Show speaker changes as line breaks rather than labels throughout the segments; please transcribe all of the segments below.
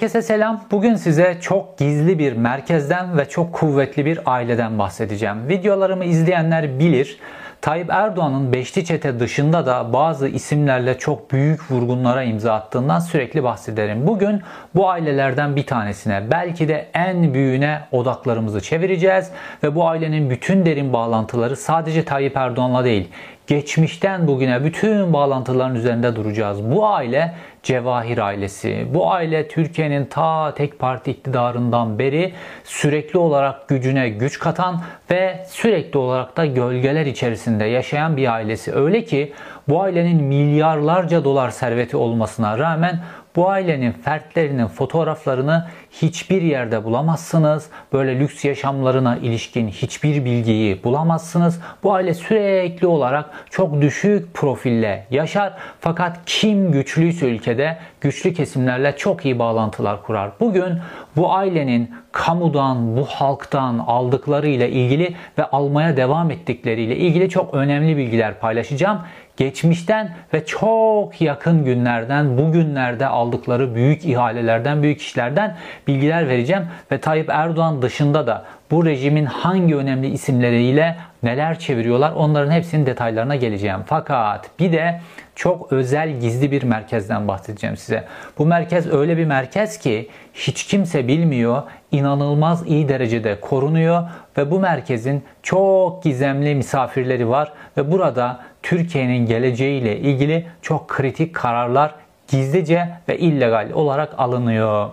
Herkese selam. Bugün size çok gizli bir merkezden ve çok kuvvetli bir aileden bahsedeceğim. Videolarımı izleyenler bilir. Tayyip Erdoğan'ın Beşli Çete dışında da bazı isimlerle çok büyük vurgunlara imza attığından sürekli bahsederim. Bugün bu ailelerden bir tanesine belki de en büyüğüne odaklarımızı çevireceğiz ve bu ailenin bütün derin bağlantıları sadece Tayyip Erdoğan'la değil geçmişten bugüne bütün bağlantıların üzerinde duracağız. Bu aile Cevahir ailesi. Bu aile Türkiye'nin ta tek parti iktidarından beri sürekli olarak gücüne güç katan ve sürekli olarak da gölgeler içerisinde yaşayan bir ailesi. Öyle ki bu ailenin milyarlarca dolar serveti olmasına rağmen bu ailenin fertlerinin fotoğraflarını hiçbir yerde bulamazsınız. Böyle lüks yaşamlarına ilişkin hiçbir bilgiyi bulamazsınız. Bu aile sürekli olarak çok düşük profille yaşar. Fakat kim güçlüyse ülkede güçlü kesimlerle çok iyi bağlantılar kurar. Bugün bu ailenin kamudan, bu halktan aldıkları ile ilgili ve almaya devam ettikleri ile ilgili çok önemli bilgiler paylaşacağım geçmişten ve çok yakın günlerden, bugünlerde aldıkları büyük ihalelerden, büyük işlerden bilgiler vereceğim ve Tayyip Erdoğan dışında da bu rejimin hangi önemli isimleriyle neler çeviriyorlar onların hepsinin detaylarına geleceğim. Fakat bir de çok özel gizli bir merkezden bahsedeceğim size. Bu merkez öyle bir merkez ki hiç kimse bilmiyor, inanılmaz iyi derecede korunuyor ve bu merkezin çok gizemli misafirleri var ve burada Türkiye'nin geleceğiyle ilgili çok kritik kararlar gizlice ve illegal olarak alınıyor.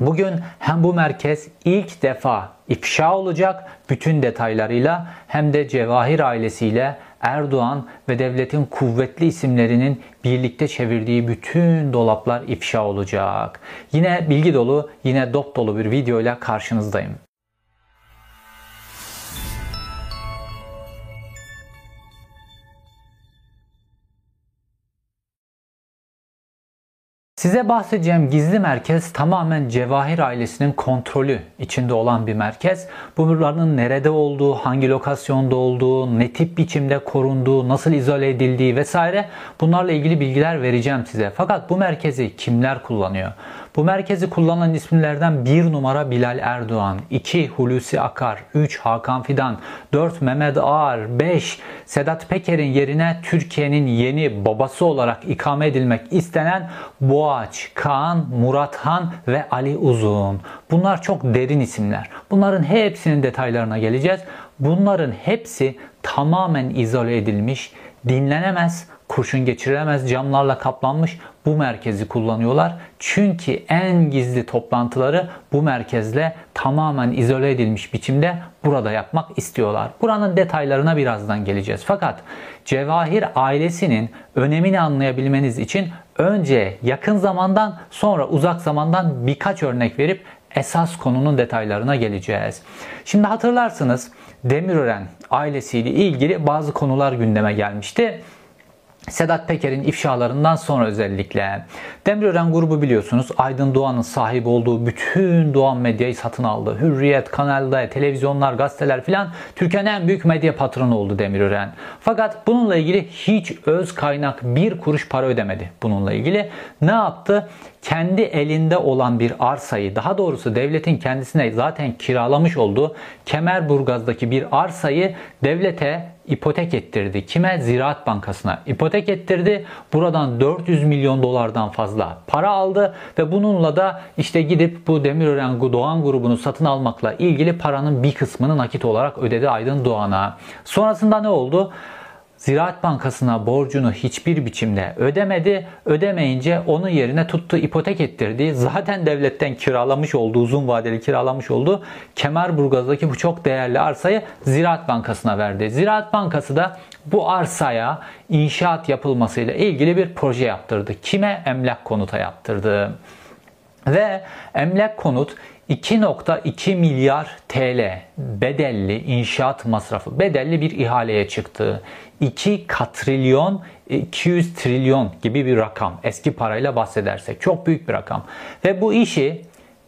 Bugün hem bu merkez ilk defa ifşa olacak bütün detaylarıyla hem de Cevahir ailesiyle Erdoğan ve devletin kuvvetli isimlerinin birlikte çevirdiği bütün dolaplar ifşa olacak. Yine bilgi dolu, yine dop dolu bir videoyla karşınızdayım. Size bahsedeceğim gizli merkez tamamen Cevahir ailesinin kontrolü içinde olan bir merkez. Bunların nerede olduğu, hangi lokasyonda olduğu, ne tip biçimde korunduğu, nasıl izole edildiği vesaire bunlarla ilgili bilgiler vereceğim size. Fakat bu merkezi kimler kullanıyor? Bu merkezi kullanan isimlerden 1 numara Bilal Erdoğan, 2 Hulusi Akar, 3 Hakan Fidan, 4 Mehmet Ağar, 5 Sedat Peker'in yerine Türkiye'nin yeni babası olarak ikame edilmek istenen Boğaç, Kaan, Murat Han ve Ali Uzun. Bunlar çok derin isimler. Bunların hepsinin detaylarına geleceğiz. Bunların hepsi tamamen izole edilmiş, dinlenemez, kurşun geçirilemez camlarla kaplanmış bu merkezi kullanıyorlar. Çünkü en gizli toplantıları bu merkezle tamamen izole edilmiş biçimde burada yapmak istiyorlar. Buranın detaylarına birazdan geleceğiz. Fakat Cevahir ailesinin önemini anlayabilmeniz için önce yakın zamandan sonra uzak zamandan birkaç örnek verip esas konunun detaylarına geleceğiz. Şimdi hatırlarsınız Demirören ailesiyle ilgili bazı konular gündeme gelmişti. Sedat Peker'in ifşalarından sonra özellikle Demirören grubu biliyorsunuz Aydın Doğan'ın sahip olduğu bütün Doğan medyayı satın aldı. Hürriyet, kanalda, televizyonlar, gazeteler filan Türkiye'nin en büyük medya patronu oldu Demirören. Fakat bununla ilgili hiç öz kaynak bir kuruş para ödemedi bununla ilgili. Ne yaptı? kendi elinde olan bir arsayı daha doğrusu devletin kendisine zaten kiralamış olduğu Kemerburgaz'daki bir arsayı devlete ipotek ettirdi. Kime? Ziraat Bankası'na ipotek ettirdi. Buradan 400 milyon dolardan fazla para aldı ve bununla da işte gidip bu Demirören Doğan grubunu satın almakla ilgili paranın bir kısmını nakit olarak ödedi Aydın Doğan'a. Sonrasında ne oldu? Ziraat Bankası'na borcunu hiçbir biçimde ödemedi. Ödemeyince onun yerine tuttu ipotek ettirdi. Zaten devletten kiralamış olduğu, uzun vadeli kiralamış olduğu Kemerburgaz'daki bu çok değerli arsayı Ziraat Bankası'na verdi. Ziraat Bankası da bu arsaya inşaat yapılmasıyla ilgili bir proje yaptırdı. Kime? Emlak konuta yaptırdı. Ve emlak konut 2.2 milyar TL bedelli inşaat masrafı, bedelli bir ihaleye çıktı. 2 katrilyon 200 trilyon gibi bir rakam eski parayla bahsedersek çok büyük bir rakam. Ve bu işi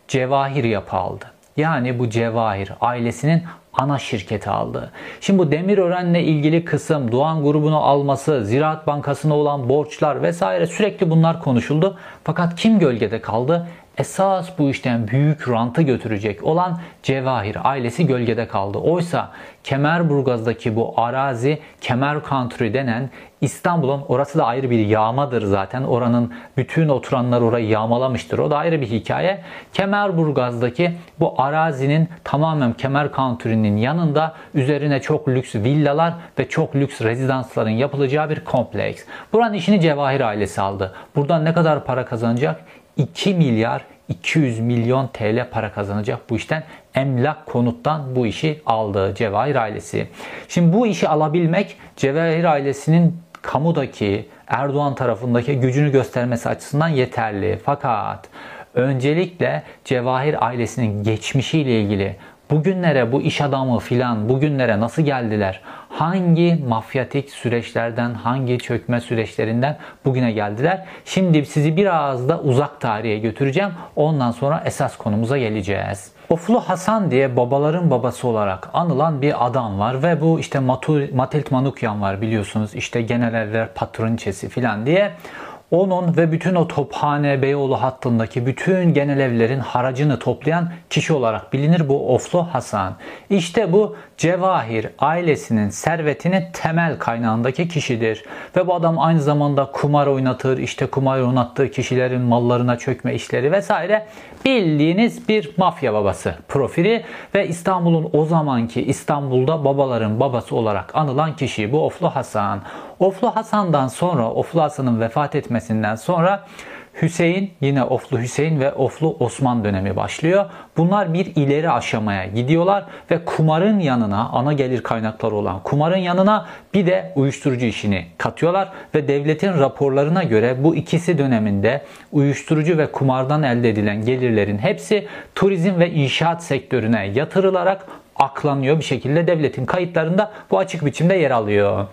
Cevahir yapı aldı. Yani bu Cevahir ailesinin ana şirketi aldı. Şimdi bu Demirören'le ilgili kısım, Doğan grubunu alması, Ziraat Bankası'na olan borçlar vesaire sürekli bunlar konuşuldu. Fakat kim gölgede kaldı? Esas bu işten büyük rantı götürecek olan Cevahir ailesi gölgede kaldı. Oysa Kemerburgaz'daki bu arazi Kemer Country denen İstanbul'un orası da ayrı bir yağmadır zaten. Oranın bütün oturanlar orayı yağmalamıştır. O da ayrı bir hikaye. Kemerburgaz'daki bu arazinin tamamen Kemer Country'nin yanında üzerine çok lüks villalar ve çok lüks rezidansların yapılacağı bir kompleks. Buranın işini Cevahir ailesi aldı. Buradan ne kadar para kazanacak? 2 milyar 200 milyon TL para kazanacak bu işten. Emlak konuttan bu işi aldı Cevahir ailesi. Şimdi bu işi alabilmek Cevahir ailesinin kamudaki Erdoğan tarafındaki gücünü göstermesi açısından yeterli. Fakat öncelikle Cevahir ailesinin geçmişiyle ilgili bugünlere bu iş adamı filan bugünlere nasıl geldiler? Hangi mafyatik süreçlerden, hangi çökme süreçlerinden bugüne geldiler? Şimdi sizi biraz da uzak tarihe götüreceğim. Ondan sonra esas konumuza geleceğiz. Oflu Hasan diye babaların babası olarak anılan bir adam var ve bu işte Matilt Manukyan var biliyorsunuz işte generaller patronçesi filan diye. Onun ve bütün o Tophane Beyoğlu hattındaki bütün genel evlerin haracını toplayan kişi olarak bilinir bu Oflu Hasan. İşte bu Cevahir ailesinin servetinin temel kaynağındaki kişidir. Ve bu adam aynı zamanda kumar oynatır, işte kumar oynattığı kişilerin mallarına çökme işleri vesaire bildiğiniz bir mafya babası profili ve İstanbul'un o zamanki İstanbul'da babaların babası olarak anılan kişi bu Oflu Hasan. Oflu Hasan'dan sonra Oflu Hasan'ın vefat etmesinden sonra Hüseyin yine Oflu Hüseyin ve Oflu Osman dönemi başlıyor. Bunlar bir ileri aşamaya gidiyorlar ve kumarın yanına ana gelir kaynakları olan kumarın yanına bir de uyuşturucu işini katıyorlar ve devletin raporlarına göre bu ikisi döneminde uyuşturucu ve kumardan elde edilen gelirlerin hepsi turizm ve inşaat sektörüne yatırılarak aklanıyor bir şekilde devletin kayıtlarında bu açık biçimde yer alıyor.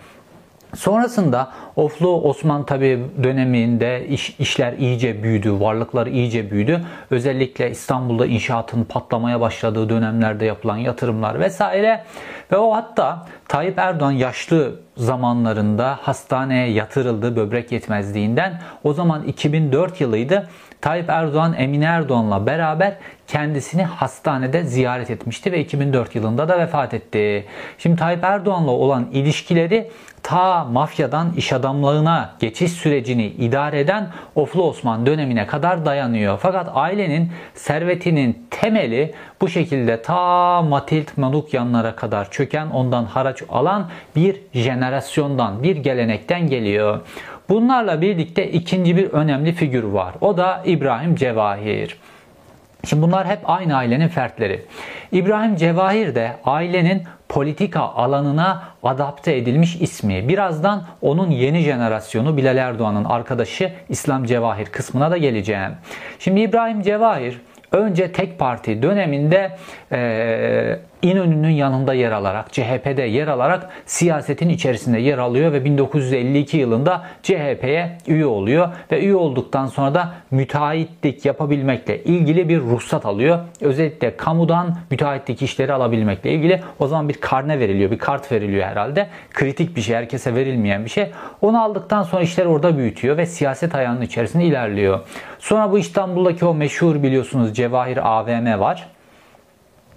Sonrasında Oflu Osman tabi döneminde iş, işler iyice büyüdü, varlıklar iyice büyüdü. Özellikle İstanbul'da inşaatın patlamaya başladığı dönemlerde yapılan yatırımlar vesaire ve o hatta Tayyip Erdoğan yaşlı zamanlarında hastaneye yatırıldı böbrek yetmezliğinden. O zaman 2004 yılıydı. Tayyip Erdoğan Emine Erdoğan'la beraber kendisini hastanede ziyaret etmişti ve 2004 yılında da vefat etti. Şimdi Tayyip Erdoğan'la olan ilişkileri ta mafyadan iş adamlığına geçiş sürecini idare eden Oflu Osman dönemine kadar dayanıyor. Fakat ailenin servetinin temeli bu şekilde ta Matilt Manukyanlara kadar çöken ondan haraç alan bir jenerasyondan bir gelenekten geliyor. Bunlarla birlikte ikinci bir önemli figür var. O da İbrahim Cevahir. Şimdi bunlar hep aynı ailenin fertleri. İbrahim Cevahir de ailenin politika alanına adapte edilmiş ismi. Birazdan onun yeni jenerasyonu Bilal Erdoğan'ın arkadaşı İslam Cevahir kısmına da geleceğim. Şimdi İbrahim Cevahir önce tek parti döneminde e, İnönü'nün yanında yer alarak, CHP'de yer alarak siyasetin içerisinde yer alıyor ve 1952 yılında CHP'ye üye oluyor ve üye olduktan sonra da müteahhitlik yapabilmekle ilgili bir ruhsat alıyor. Özellikle kamudan müteahhitlik işleri alabilmekle ilgili o zaman bir karne veriliyor, bir kart veriliyor herhalde. Kritik bir şey, herkese verilmeyen bir şey. Onu aldıktan sonra işleri orada büyütüyor ve siyaset ayağının içerisinde ilerliyor. Sonra bu İstanbul'daki o meşhur biliyorsunuz Cevahir AVM var.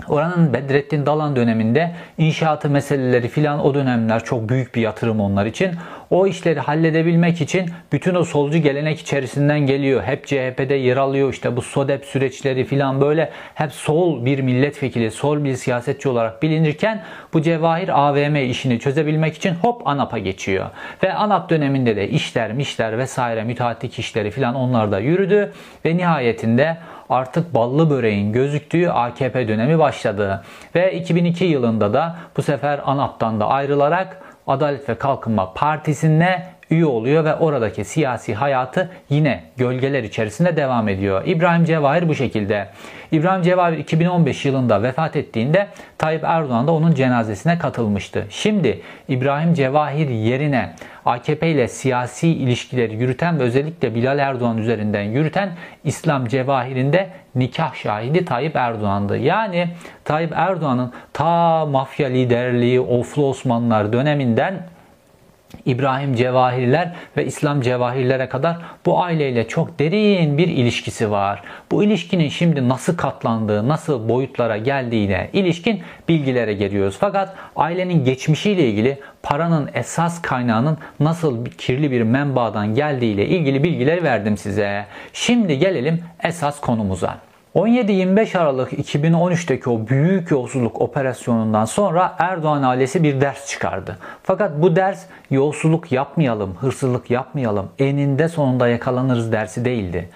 Oranın Bedrettin Dalan döneminde inşaatı meseleleri filan o dönemler çok büyük bir yatırım onlar için. O işleri halledebilmek için bütün o solcu gelenek içerisinden geliyor. Hep CHP'de yer alıyor. İşte bu SODEP süreçleri filan böyle hep sol bir milletvekili, sol bir siyasetçi olarak bilinirken bu Cevahir AVM işini çözebilmek için hop ANAP'a geçiyor. Ve ANAP döneminde de işler, mişler vesaire müteahhitlik işleri filan onlar da yürüdü ve nihayetinde artık ballı böreğin gözüktüğü AKP dönemi başladı. Ve 2002 yılında da bu sefer ANAP'tan da ayrılarak Adalet ve Kalkınma Partisi'ne üye oluyor ve oradaki siyasi hayatı yine gölgeler içerisinde devam ediyor. İbrahim Cevahir bu şekilde. İbrahim Cevahir 2015 yılında vefat ettiğinde Tayyip Erdoğan da onun cenazesine katılmıştı. Şimdi İbrahim Cevahir yerine AKP ile siyasi ilişkileri yürüten ve özellikle Bilal Erdoğan üzerinden yürüten İslam Cevahir'in de nikah şahidi Tayyip Erdoğan'dı. Yani Tayyip Erdoğan'ın ta mafya liderliği, Oflu Osmanlılar döneminden İbrahim Cevahirler ve İslam Cevahirlere kadar bu aileyle çok derin bir ilişkisi var. Bu ilişkinin şimdi nasıl katlandığı, nasıl boyutlara geldiğine ilişkin bilgilere geliyoruz. Fakat ailenin geçmişiyle ilgili paranın esas kaynağının nasıl kirli bir menbaadan geldiğiyle ilgili bilgileri verdim size. Şimdi gelelim esas konumuza. 17-25 Aralık 2013'teki o büyük yolsuzluk operasyonundan sonra Erdoğan ailesi bir ders çıkardı. Fakat bu ders yolsuzluk yapmayalım, hırsızlık yapmayalım, eninde sonunda yakalanırız dersi değildi.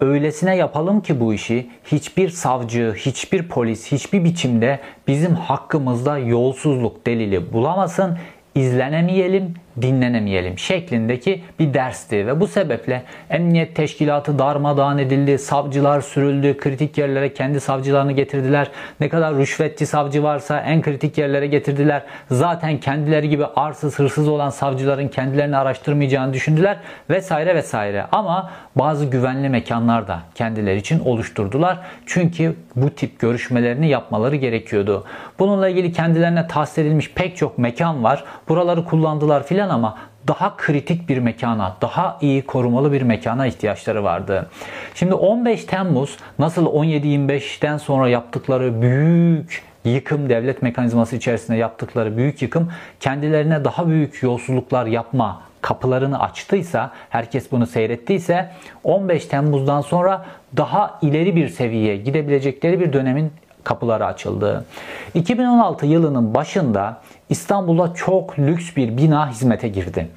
Öylesine yapalım ki bu işi hiçbir savcı, hiçbir polis, hiçbir biçimde bizim hakkımızda yolsuzluk delili bulamasın, izlenemeyelim, dinlenemeyelim şeklindeki bir dersti ve bu sebeple emniyet teşkilatı darmadağın edildi, savcılar sürüldü, kritik yerlere kendi savcılarını getirdiler. Ne kadar rüşvetçi savcı varsa en kritik yerlere getirdiler. Zaten kendileri gibi arsız hırsız olan savcıların kendilerini araştırmayacağını düşündüler vesaire vesaire. Ama bazı güvenli mekanlar da kendileri için oluşturdular. Çünkü bu tip görüşmelerini yapmaları gerekiyordu. Bununla ilgili kendilerine tahsis edilmiş pek çok mekan var. Buraları kullandılar filan ama daha kritik bir mekana, daha iyi korumalı bir mekana ihtiyaçları vardı. Şimdi 15 Temmuz nasıl 17-25'ten sonra yaptıkları büyük yıkım devlet mekanizması içerisinde yaptıkları büyük yıkım kendilerine daha büyük yolsuzluklar yapma kapılarını açtıysa, herkes bunu seyrettiyse 15 Temmuz'dan sonra daha ileri bir seviyeye gidebilecekleri bir dönemin kapıları açıldı. 2016 yılının başında İstanbul'da çok lüks bir bina hizmete girdi.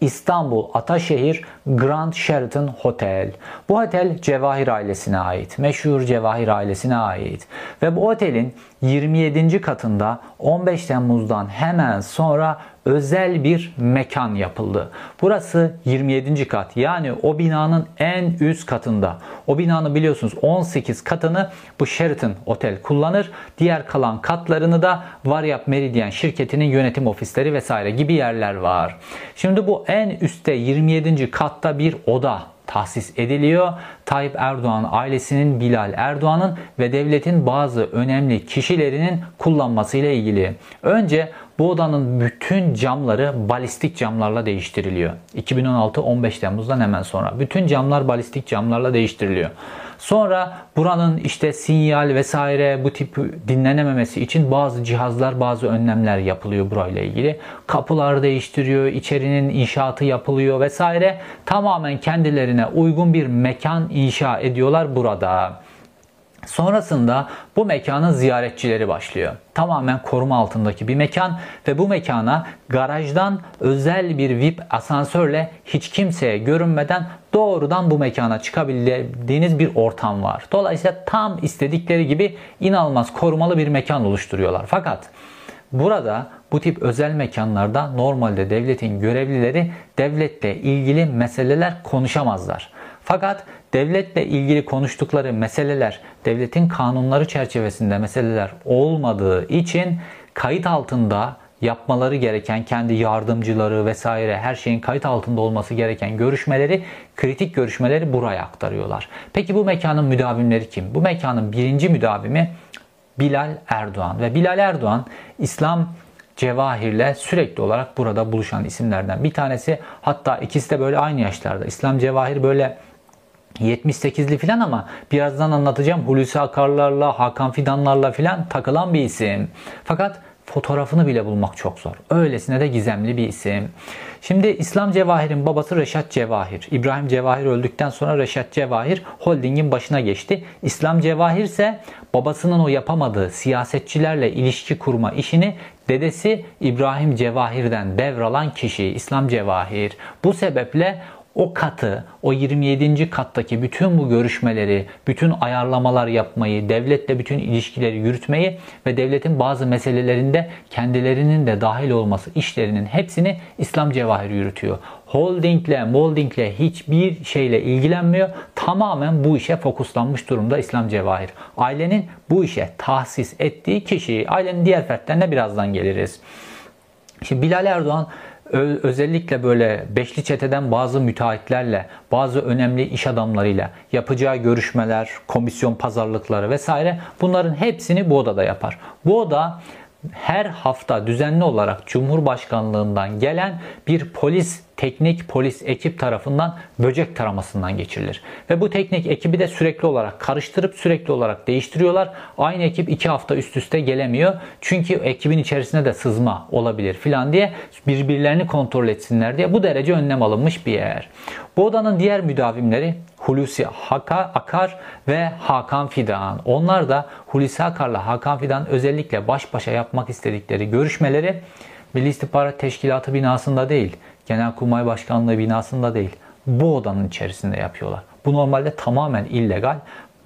İstanbul Ataşehir Grand Sheraton Hotel. Bu otel Cevahir ailesine ait. Meşhur Cevahir ailesine ait. Ve bu otelin 27. katında 15 Temmuz'dan hemen sonra özel bir mekan yapıldı. Burası 27. kat yani o binanın en üst katında. O binanın biliyorsunuz 18 katını bu Sheraton Otel kullanır. Diğer kalan katlarını da Varyap Meridian şirketinin yönetim ofisleri vesaire gibi yerler var. Şimdi bu en üstte 27. katta bir oda tahsis ediliyor. Tayyip Erdoğan ailesinin Bilal Erdoğan'ın ve devletin bazı önemli kişilerinin kullanmasıyla ilgili. Önce bu odanın bütün camları balistik camlarla değiştiriliyor. 2016 15 Temmuz'dan hemen sonra. Bütün camlar balistik camlarla değiştiriliyor. Sonra buranın işte sinyal vesaire bu tip dinlenememesi için bazı cihazlar, bazı önlemler yapılıyor burayla ilgili. Kapılar değiştiriyor, içerinin inşaatı yapılıyor vesaire. Tamamen kendilerine uygun bir mekan inşa ediyorlar burada. Sonrasında bu mekanın ziyaretçileri başlıyor. Tamamen koruma altındaki bir mekan ve bu mekana garajdan özel bir VIP asansörle hiç kimseye görünmeden doğrudan bu mekana çıkabildiğiniz bir ortam var. Dolayısıyla tam istedikleri gibi inanılmaz korumalı bir mekan oluşturuyorlar. Fakat burada bu tip özel mekanlarda normalde devletin görevlileri devletle ilgili meseleler konuşamazlar. Fakat devletle ilgili konuştukları meseleler devletin kanunları çerçevesinde meseleler olmadığı için kayıt altında yapmaları gereken kendi yardımcıları vesaire her şeyin kayıt altında olması gereken görüşmeleri, kritik görüşmeleri buraya aktarıyorlar. Peki bu mekanın müdavimleri kim? Bu mekanın birinci müdavimi Bilal Erdoğan ve Bilal Erdoğan İslam Cevahir'le sürekli olarak burada buluşan isimlerden bir tanesi. Hatta ikisi de böyle aynı yaşlarda. İslam Cevahir böyle 78'li filan ama birazdan anlatacağım Hulusi Akarlarla, Hakan Fidanlarla filan takılan bir isim. Fakat fotoğrafını bile bulmak çok zor. Öylesine de gizemli bir isim. Şimdi İslam Cevahir'in babası Reşat Cevahir. İbrahim Cevahir öldükten sonra Reşat Cevahir holdingin başına geçti. İslam Cevahir ise babasının o yapamadığı siyasetçilerle ilişki kurma işini dedesi İbrahim Cevahir'den devralan kişi İslam Cevahir. Bu sebeple o katı, o 27. kattaki bütün bu görüşmeleri, bütün ayarlamalar yapmayı, devletle bütün ilişkileri yürütmeyi ve devletin bazı meselelerinde kendilerinin de dahil olması işlerinin hepsini İslam Cevahir yürütüyor. Holdingle, moldingle hiçbir şeyle ilgilenmiyor. Tamamen bu işe fokuslanmış durumda İslam Cevahir. Ailenin bu işe tahsis ettiği kişi, ailenin diğer fertlerine birazdan geliriz. Şimdi Bilal Erdoğan özellikle böyle beşli çeteden bazı müteahhitlerle, bazı önemli iş adamlarıyla yapacağı görüşmeler, komisyon pazarlıkları vesaire bunların hepsini bu odada yapar. Bu oda her hafta düzenli olarak Cumhurbaşkanlığından gelen bir polis teknik polis ekip tarafından böcek taramasından geçirilir. Ve bu teknik ekibi de sürekli olarak karıştırıp sürekli olarak değiştiriyorlar. Aynı ekip iki hafta üst üste gelemiyor. Çünkü ekibin içerisinde de sızma olabilir filan diye birbirlerini kontrol etsinler diye bu derece önlem alınmış bir yer. Bu odanın diğer müdavimleri Hulusi Haka, Akar ve Hakan Fidan. Onlar da Hulusi Akar'la Hakan Fidan özellikle baş başa yapmak istedikleri görüşmeleri Milli İstihbarat Teşkilatı binasında değil, Genelkurmay Başkanlığı binasında değil, bu odanın içerisinde yapıyorlar. Bu normalde tamamen illegal.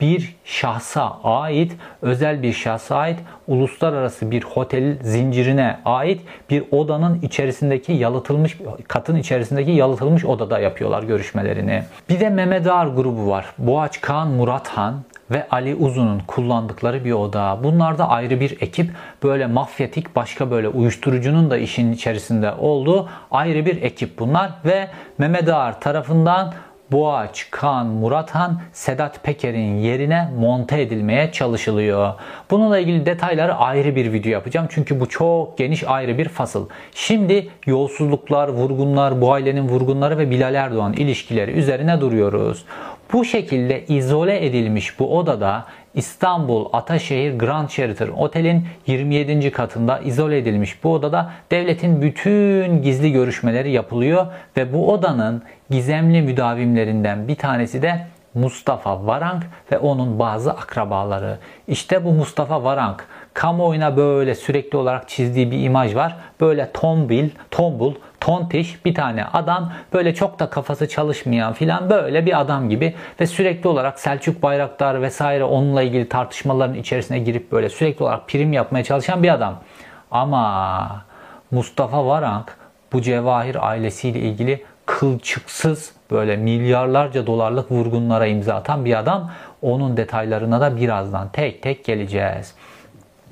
Bir şahsa ait, özel bir şahsa ait, uluslararası bir otel zincirine ait bir odanın içerisindeki yalıtılmış, katın içerisindeki yalıtılmış odada yapıyorlar görüşmelerini. Bir de Mehmet Ağar grubu var. Boğaç Kağan Murat Han, ve Ali Uzun'un kullandıkları bir oda. Bunlar da ayrı bir ekip. Böyle mafyatik başka böyle uyuşturucunun da işin içerisinde olduğu ayrı bir ekip bunlar. Ve Mehmet Ağar tarafından Boğaç, Kan, Murathan, Sedat Peker'in yerine monte edilmeye çalışılıyor. Bununla ilgili detayları ayrı bir video yapacağım. Çünkü bu çok geniş ayrı bir fasıl. Şimdi yolsuzluklar, vurgunlar, bu ailenin vurgunları ve Bilal Erdoğan ilişkileri üzerine duruyoruz. Bu şekilde izole edilmiş bu odada İstanbul Ataşehir Grand Sheraton Otel'in 27. katında izole edilmiş bu odada devletin bütün gizli görüşmeleri yapılıyor ve bu odanın gizemli müdavimlerinden bir tanesi de Mustafa Varank ve onun bazı akrabaları. İşte bu Mustafa Varank kamuoyuna böyle sürekli olarak çizdiği bir imaj var. Böyle tombil, tombul, tontiş bir tane adam böyle çok da kafası çalışmayan filan böyle bir adam gibi ve sürekli olarak Selçuk Bayraktar vesaire onunla ilgili tartışmaların içerisine girip böyle sürekli olarak prim yapmaya çalışan bir adam. Ama Mustafa Varank bu Cevahir ailesiyle ilgili kılçıksız böyle milyarlarca dolarlık vurgunlara imza atan bir adam. Onun detaylarına da birazdan tek tek geleceğiz.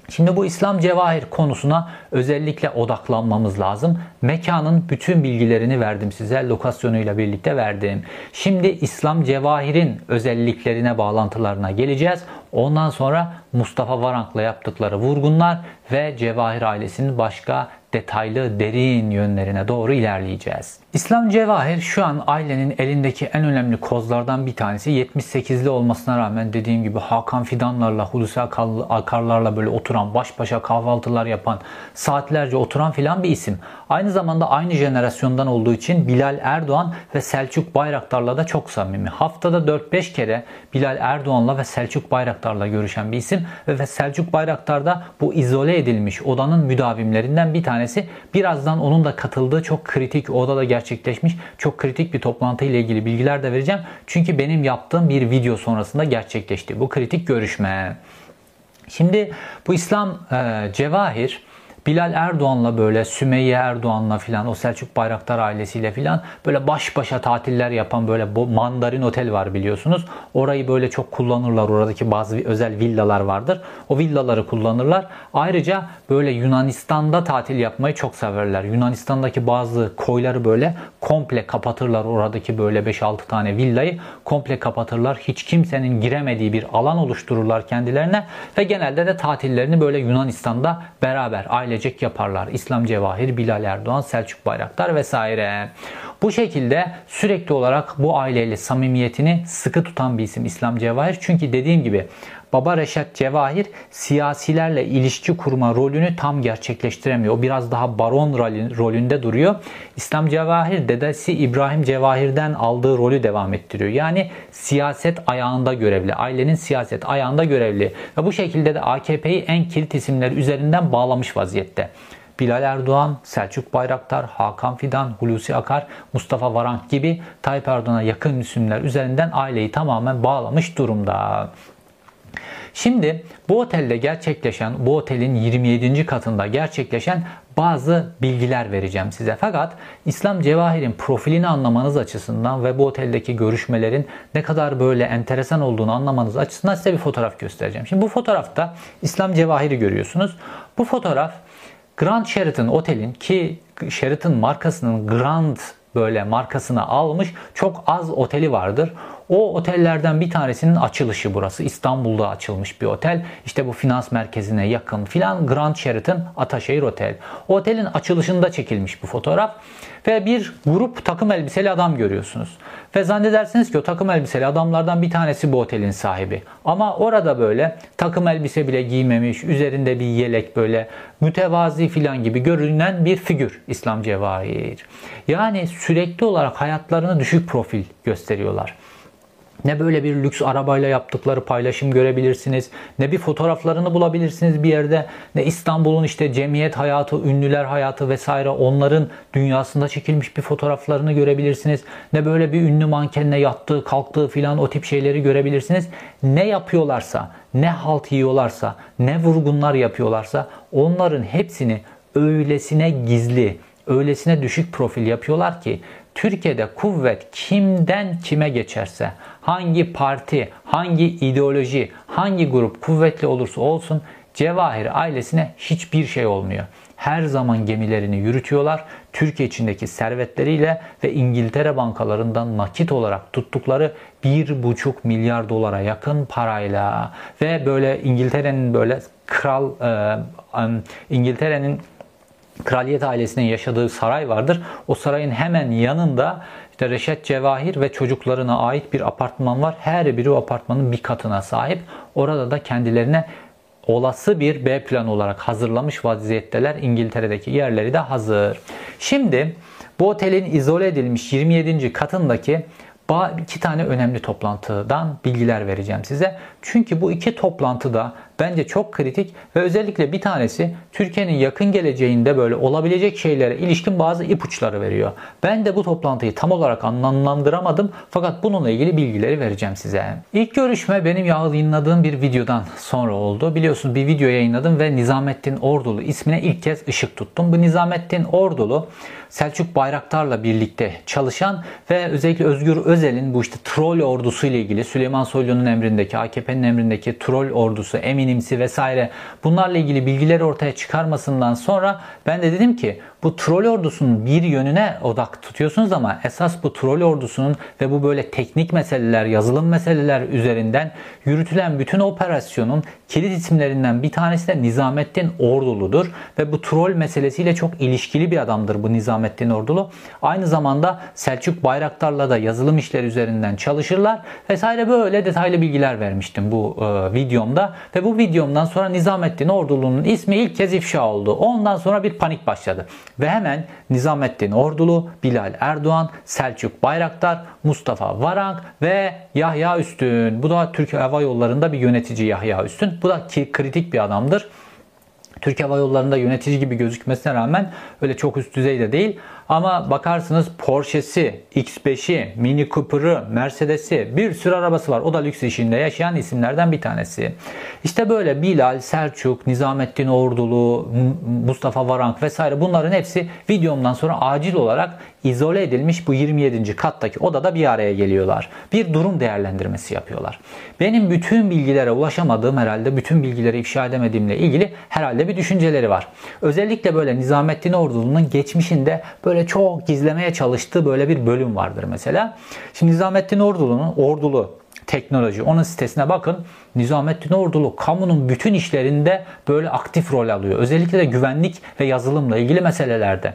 Şimdi bu İslam cevahir konusuna özellikle odaklanmamız lazım. Mekanın bütün bilgilerini verdim size. Lokasyonuyla birlikte verdim. Şimdi İslam cevahirin özelliklerine, bağlantılarına geleceğiz. Ondan sonra Mustafa Varank'la yaptıkları vurgunlar ve Cevahir ailesinin başka detaylı, derin yönlerine doğru ilerleyeceğiz. İslam Cevahir şu an ailenin elindeki en önemli kozlardan bir tanesi. 78'li olmasına rağmen dediğim gibi Hakan Fidanlarla, Hulusi Akarlarla böyle oturan, baş başa kahvaltılar yapan, saatlerce oturan filan bir isim. Aynı zamanda aynı jenerasyondan olduğu için Bilal Erdoğan ve Selçuk Bayraktar'la da çok samimi. Haftada 4-5 kere Bilal Erdoğan'la ve Selçuk Bayraktar'la görüşen bir isim ve Selçuk Bayraktar da bu izole edilmiş odanın müdavimlerinden bir tanesi. Birazdan onun da katıldığı çok kritik odada gerçekleşmiş çok kritik bir toplantı ile ilgili bilgiler de vereceğim. Çünkü benim yaptığım bir video sonrasında gerçekleşti bu kritik görüşme. Şimdi bu İslam e, Cevahir Bilal Erdoğan'la böyle Sümeyye Erdoğan'la filan o Selçuk Bayraktar ailesiyle filan böyle baş başa tatiller yapan böyle Mandarin Otel var biliyorsunuz. Orayı böyle çok kullanırlar. Oradaki bazı özel villalar vardır. O villaları kullanırlar. Ayrıca böyle Yunanistan'da tatil yapmayı çok severler. Yunanistan'daki bazı koyları böyle komple kapatırlar. Oradaki böyle 5-6 tane villayı komple kapatırlar. Hiç kimsenin giremediği bir alan oluştururlar kendilerine ve genelde de tatillerini böyle Yunanistan'da beraber aile ailecek yaparlar. İslam Cevahir, Bilal Erdoğan, Selçuk Bayraktar vesaire. Bu şekilde sürekli olarak bu aileyle samimiyetini sıkı tutan bir isim İslam Cevahir. Çünkü dediğim gibi Baba Reşat Cevahir siyasilerle ilişki kurma rolünü tam gerçekleştiremiyor. O biraz daha baron rolünde duruyor. İslam Cevahir dedesi İbrahim Cevahir'den aldığı rolü devam ettiriyor. Yani siyaset ayağında görevli. Ailenin siyaset ayağında görevli. Ve bu şekilde de AKP'yi en kilit isimler üzerinden bağlamış vaziyette. Bilal Erdoğan, Selçuk Bayraktar, Hakan Fidan, Hulusi Akar, Mustafa Varank gibi Tayyip Erdoğan'a yakın isimler üzerinden aileyi tamamen bağlamış durumda. Şimdi bu otelde gerçekleşen, bu otelin 27. katında gerçekleşen bazı bilgiler vereceğim size. Fakat İslam Cevahir'in profilini anlamanız açısından ve bu oteldeki görüşmelerin ne kadar böyle enteresan olduğunu anlamanız açısından size bir fotoğraf göstereceğim. Şimdi bu fotoğrafta İslam Cevahir'i görüyorsunuz. Bu fotoğraf Grand Sheraton Otel'in ki Sheraton markasının Grand böyle markasını almış çok az oteli vardır. O otellerden bir tanesinin açılışı burası. İstanbul'da açılmış bir otel. İşte bu finans merkezine yakın filan Grand Sheraton Ataşehir Otel. O otelin açılışında çekilmiş bu fotoğraf. Ve bir grup takım elbiseli adam görüyorsunuz. Ve zannedersiniz ki o takım elbiseli adamlardan bir tanesi bu otelin sahibi. Ama orada böyle takım elbise bile giymemiş, üzerinde bir yelek böyle mütevazi filan gibi görünen bir figür İslam Cevahir. Yani sürekli olarak hayatlarını düşük profil gösteriyorlar. Ne böyle bir lüks arabayla yaptıkları paylaşım görebilirsiniz. Ne bir fotoğraflarını bulabilirsiniz bir yerde. Ne İstanbul'un işte cemiyet hayatı, ünlüler hayatı vesaire onların dünyasında çekilmiş bir fotoğraflarını görebilirsiniz. Ne böyle bir ünlü mankenle yattığı, kalktığı filan o tip şeyleri görebilirsiniz. Ne yapıyorlarsa, ne halt yiyorlarsa, ne vurgunlar yapıyorlarsa onların hepsini öylesine gizli, öylesine düşük profil yapıyorlar ki Türkiye'de kuvvet kimden kime geçerse, hangi parti, hangi ideoloji, hangi grup kuvvetli olursa olsun Cevahir ailesine hiçbir şey olmuyor. Her zaman gemilerini yürütüyorlar. Türkiye içindeki servetleriyle ve İngiltere bankalarından nakit olarak tuttukları 1,5 milyar dolara yakın parayla ve böyle İngiltere'nin böyle kral e, İngiltere'nin kraliyet ailesinin yaşadığı saray vardır. O sarayın hemen yanında işte Reşet Cevahir ve çocuklarına ait bir apartman var. Her biri o apartmanın bir katına sahip. Orada da kendilerine olası bir B plan olarak hazırlamış vaziyetteler. İngiltere'deki yerleri de hazır. Şimdi bu otelin izole edilmiş 27. katındaki iki tane önemli toplantıdan bilgiler vereceğim size. Çünkü bu iki toplantıda bence çok kritik ve özellikle bir tanesi Türkiye'nin yakın geleceğinde böyle olabilecek şeylere ilişkin bazı ipuçları veriyor. Ben de bu toplantıyı tam olarak anlamlandıramadım fakat bununla ilgili bilgileri vereceğim size. İlk görüşme benim yayınladığım bir videodan sonra oldu. Biliyorsunuz bir video yayınladım ve Nizamettin Ordulu ismine ilk kez ışık tuttum. Bu Nizamettin Ordulu Selçuk Bayraktar'la birlikte çalışan ve özellikle Özgür Özel'in bu işte troll ordusu ile ilgili Süleyman Soylu'nun emrindeki, AKP'nin emrindeki troll ordusu, Eminimsi vesaire bunlarla ilgili bilgileri ortaya çıkarmasından sonra ben de dedim ki bu troll ordusunun bir yönüne odak tutuyorsunuz ama esas bu troll ordusunun ve bu böyle teknik meseleler, yazılım meseleler üzerinden yürütülen bütün operasyonun kilit isimlerinden bir tanesi de Nizamettin Ordulu'dur. Ve bu troll meselesiyle çok ilişkili bir adamdır bu Nizamettin Ordulu. Aynı zamanda Selçuk Bayraktar'la da yazılım işleri üzerinden çalışırlar. Vesaire böyle detaylı bilgiler vermiştim bu e, videomda. Ve bu videomdan sonra Nizamettin Ordulu'nun ismi ilk kez ifşa oldu. Ondan sonra bir panik başladı. Ve hemen Nizamettin Ordulu, Bilal Erdoğan, Selçuk Bayraktar, Mustafa Varank ve Yahya Üstün. Bu da Türkiye Hava Yolları'nda bir yönetici Yahya Üstün. Bu da kritik bir adamdır. Türk Hava Yolları'nda yönetici gibi gözükmesine rağmen öyle çok üst düzeyde değil. Ama bakarsınız Porsche'si, X5'i, Mini Cooper'ı, Mercedes'i bir sürü arabası var. O da lüks işinde yaşayan isimlerden bir tanesi. İşte böyle Bilal, Selçuk, Nizamettin Ordulu, Mustafa Varank vesaire bunların hepsi videomdan sonra acil olarak izole edilmiş bu 27. kattaki odada bir araya geliyorlar. Bir durum değerlendirmesi yapıyorlar. Benim bütün bilgilere ulaşamadığım herhalde bütün bilgileri ifşa edemediğimle ilgili herhalde bir düşünceleri var. Özellikle böyle Nizamettin Ordulu'nun geçmişinde böyle çok gizlemeye çalıştığı böyle bir bölüm vardır mesela. Şimdi Nizamettin Ordulu'nun Ordulu teknoloji onun sitesine bakın. Nizamettin Ordulu kamunun bütün işlerinde böyle aktif rol alıyor. Özellikle de güvenlik ve yazılımla ilgili meselelerde.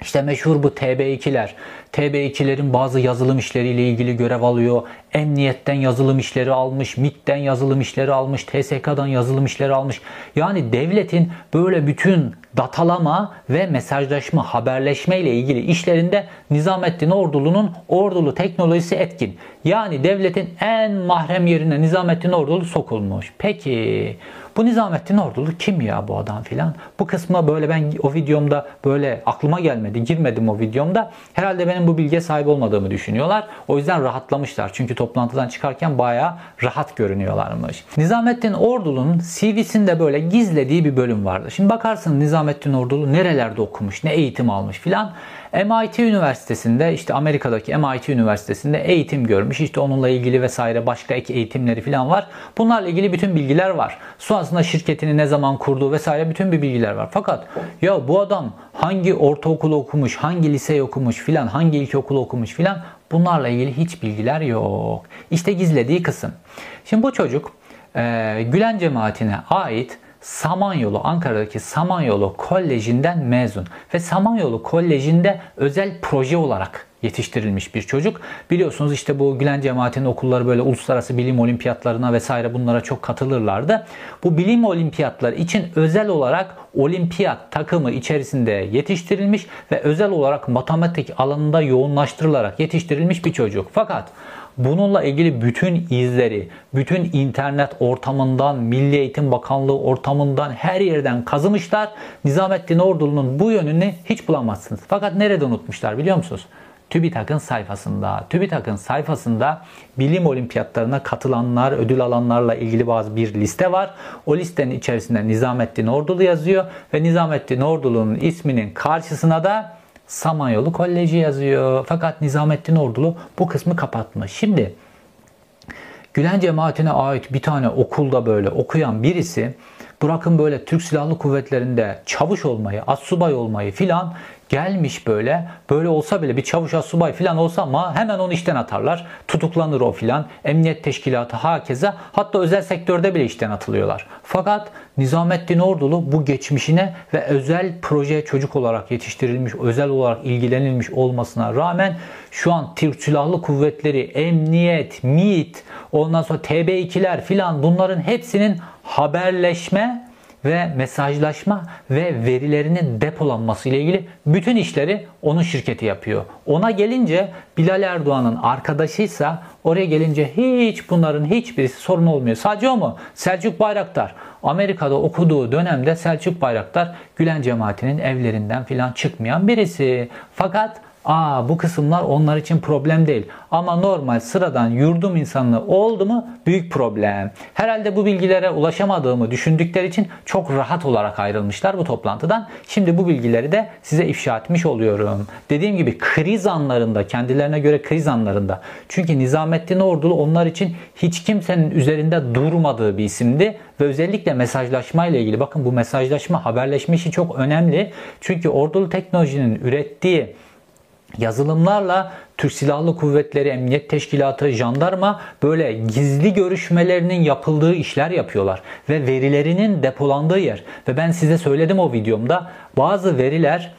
İşte meşhur bu TB2'ler. TB2'lerin bazı yazılım işleriyle ilgili görev alıyor. Emniyetten yazılım işleri almış, MIT'ten yazılım işleri almış, TSK'dan yazılım işleri almış. Yani devletin böyle bütün datalama ve mesajlaşma, haberleşme ile ilgili işlerinde Nizamettin Ordulu'nun ordulu teknolojisi etkin. Yani devletin en mahrem yerine Nizamettin Ordulu sokulmuş. Peki bu Nizamettin Ordulu kim ya bu adam filan? Bu kısma böyle ben o videomda böyle aklıma gelmedi. Girmedim o videomda. Herhalde benim bu bilgiye sahip olmadığımı düşünüyorlar. O yüzden rahatlamışlar. Çünkü toplantıdan çıkarken bayağı rahat görünüyorlarmış. Nizamettin Ordulu'nun CV'sinde böyle gizlediği bir bölüm vardı. Şimdi bakarsın Nizamettin Ordulu nerelerde okumuş, ne eğitim almış filan. MIT Üniversitesi'nde işte Amerika'daki MIT Üniversitesi'nde eğitim görmüş. İşte onunla ilgili vesaire başka ek eğitimleri falan var. Bunlarla ilgili bütün bilgiler var. Sonrasında şirketini ne zaman kurduğu vesaire bütün bir bilgiler var. Fakat ya bu adam hangi ortaokul okumuş, hangi lise okumuş filan, hangi ilkokul okumuş filan Bunlarla ilgili hiç bilgiler yok. İşte gizlediği kısım. Şimdi bu çocuk e, Gülen cemaatine ait Samanyolu, Ankara'daki Samanyolu Koleji'nden mezun. Ve Samanyolu Koleji'nde özel proje olarak yetiştirilmiş bir çocuk. Biliyorsunuz işte bu Gülen cemaatinin okulları böyle uluslararası bilim olimpiyatlarına vesaire bunlara çok katılırlardı. Bu bilim olimpiyatları için özel olarak olimpiyat takımı içerisinde yetiştirilmiş ve özel olarak matematik alanında yoğunlaştırılarak yetiştirilmiş bir çocuk. Fakat Bununla ilgili bütün izleri, bütün internet ortamından, Milli Eğitim Bakanlığı ortamından her yerden kazımışlar. Nizamettin Ordulu'nun bu yönünü hiç bulamazsınız. Fakat nerede unutmuşlar biliyor musunuz? TÜBİTAK'ın sayfasında. TÜBİTAK'ın sayfasında bilim olimpiyatlarına katılanlar, ödül alanlarla ilgili bazı bir liste var. O listenin içerisinde Nizamettin Ordulu yazıyor ve Nizamettin Ordulu'nun isminin karşısına da Samanyolu Koleji yazıyor. Fakat Nizamettin Ordulu bu kısmı kapatmış. Şimdi Gülen cemaatine ait bir tane okulda böyle okuyan birisi bırakın böyle Türk Silahlı Kuvvetleri'nde çavuş olmayı, assubay olmayı filan gelmiş böyle. Böyle olsa bile bir çavuş asubay filan olsa ama hemen onu işten atarlar. Tutuklanır o filan. Emniyet teşkilatı hakeze hatta özel sektörde bile işten atılıyorlar. Fakat Nizamettin Ordulu bu geçmişine ve özel proje çocuk olarak yetiştirilmiş, özel olarak ilgilenilmiş olmasına rağmen şu an Türk Silahlı Kuvvetleri, Emniyet, MİT, ondan sonra TB2'ler filan bunların hepsinin haberleşme ve mesajlaşma ve verilerinin depolanması ile ilgili bütün işleri onun şirketi yapıyor. Ona gelince Bilal Erdoğan'ın arkadaşıysa oraya gelince hiç bunların hiçbirisi sorun olmuyor. Sadece o mu? Selçuk Bayraktar. Amerika'da okuduğu dönemde Selçuk Bayraktar Gülen cemaatinin evlerinden filan çıkmayan birisi. Fakat Aa bu kısımlar onlar için problem değil. Ama normal sıradan yurdum insanlığı oldu mu büyük problem. Herhalde bu bilgilere ulaşamadığımı düşündükleri için çok rahat olarak ayrılmışlar bu toplantıdan. Şimdi bu bilgileri de size ifşa etmiş oluyorum. Dediğim gibi kriz anlarında kendilerine göre kriz anlarında. Çünkü Nizamettin Ordulu onlar için hiç kimsenin üzerinde durmadığı bir isimdi ve özellikle mesajlaşma ile ilgili bakın bu mesajlaşma haberleşme işi çok önemli. Çünkü ordulu teknolojinin ürettiği yazılımlarla Türk Silahlı Kuvvetleri, Emniyet Teşkilatı, jandarma böyle gizli görüşmelerinin yapıldığı işler yapıyorlar. Ve verilerinin depolandığı yer. Ve ben size söyledim o videomda bazı veriler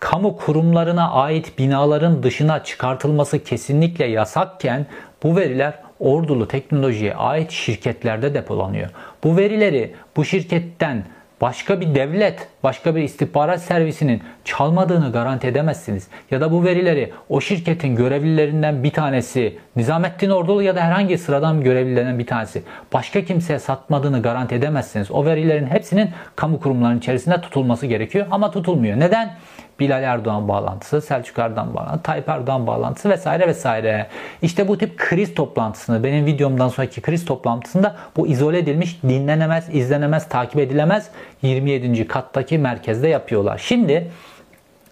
kamu kurumlarına ait binaların dışına çıkartılması kesinlikle yasakken bu veriler ordulu teknolojiye ait şirketlerde depolanıyor. Bu verileri bu şirketten başka bir devlet, başka bir istihbarat servisinin çalmadığını garanti edemezsiniz. Ya da bu verileri o şirketin görevlilerinden bir tanesi, Nizamettin Ordulu ya da herhangi sıradan bir görevlilerinden bir tanesi başka kimseye satmadığını garanti edemezsiniz. O verilerin hepsinin kamu kurumlarının içerisinde tutulması gerekiyor ama tutulmuyor. Neden? Bilal Erdoğan bağlantısı, Selçuk Erdoğan bağlantısı, Tayyip Erdoğan bağlantısı vesaire vesaire. İşte bu tip kriz toplantısını benim videomdan sonraki kriz toplantısında bu izole edilmiş, dinlenemez, izlenemez, takip edilemez 27. kattaki merkezde yapıyorlar. Şimdi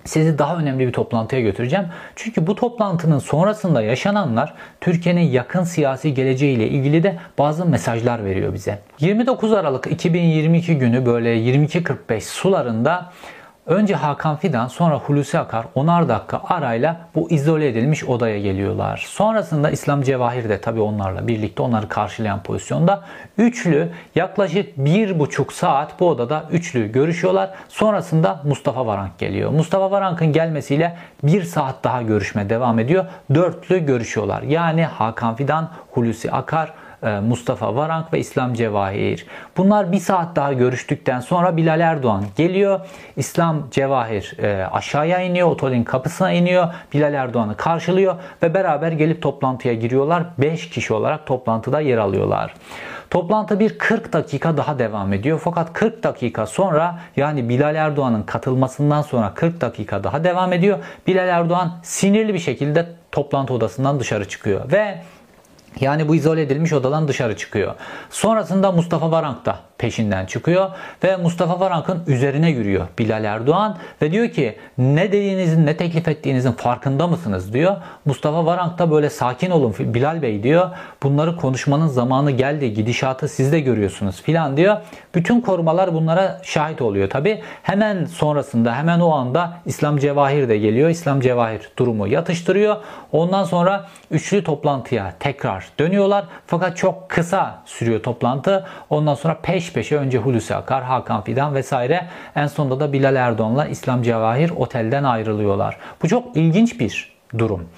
sizi daha önemli bir toplantıya götüreceğim. Çünkü bu toplantının sonrasında yaşananlar Türkiye'nin yakın siyasi geleceğiyle ilgili de bazı mesajlar veriyor bize. 29 Aralık 2022 günü böyle 22.45 sularında Önce Hakan Fidan sonra Hulusi Akar onar dakika arayla bu izole edilmiş odaya geliyorlar. Sonrasında İslam Cevahir de tabii onlarla birlikte onları karşılayan pozisyonda. Üçlü yaklaşık bir buçuk saat bu odada üçlü görüşüyorlar. Sonrasında Mustafa Varank geliyor. Mustafa Varank'ın gelmesiyle bir saat daha görüşme devam ediyor. Dörtlü görüşüyorlar. Yani Hakan Fidan, Hulusi Akar, Mustafa Varank ve İslam Cevahir. Bunlar bir saat daha görüştükten sonra Bilal Erdoğan geliyor. İslam Cevahir e, aşağıya iniyor. Otelin kapısına iniyor. Bilal Erdoğan'ı karşılıyor ve beraber gelip toplantıya giriyorlar. 5 kişi olarak toplantıda yer alıyorlar. Toplantı bir 40 dakika daha devam ediyor. Fakat 40 dakika sonra yani Bilal Erdoğan'ın katılmasından sonra 40 dakika daha devam ediyor. Bilal Erdoğan sinirli bir şekilde toplantı odasından dışarı çıkıyor ve yani bu izole edilmiş odadan dışarı çıkıyor. Sonrasında Mustafa Varank da peşinden çıkıyor ve Mustafa Varank'ın üzerine yürüyor Bilal Erdoğan ve diyor ki ne dediğinizin ne teklif ettiğinizin farkında mısınız diyor. Mustafa Varank da böyle sakin olun Bilal Bey diyor. Bunları konuşmanın zamanı geldi. Gidişatı siz de görüyorsunuz filan diyor. Bütün korumalar bunlara şahit oluyor tabi. Hemen sonrasında hemen o anda İslam Cevahir de geliyor. İslam Cevahir durumu yatıştırıyor. Ondan sonra üçlü toplantıya tekrar dönüyorlar. Fakat çok kısa sürüyor toplantı. Ondan sonra peş peşe önce Hulusi Akar, Hakan Fidan vesaire en sonunda da Bilal Erdoğan'la İslam Cevahir otelden ayrılıyorlar. Bu çok ilginç bir durum.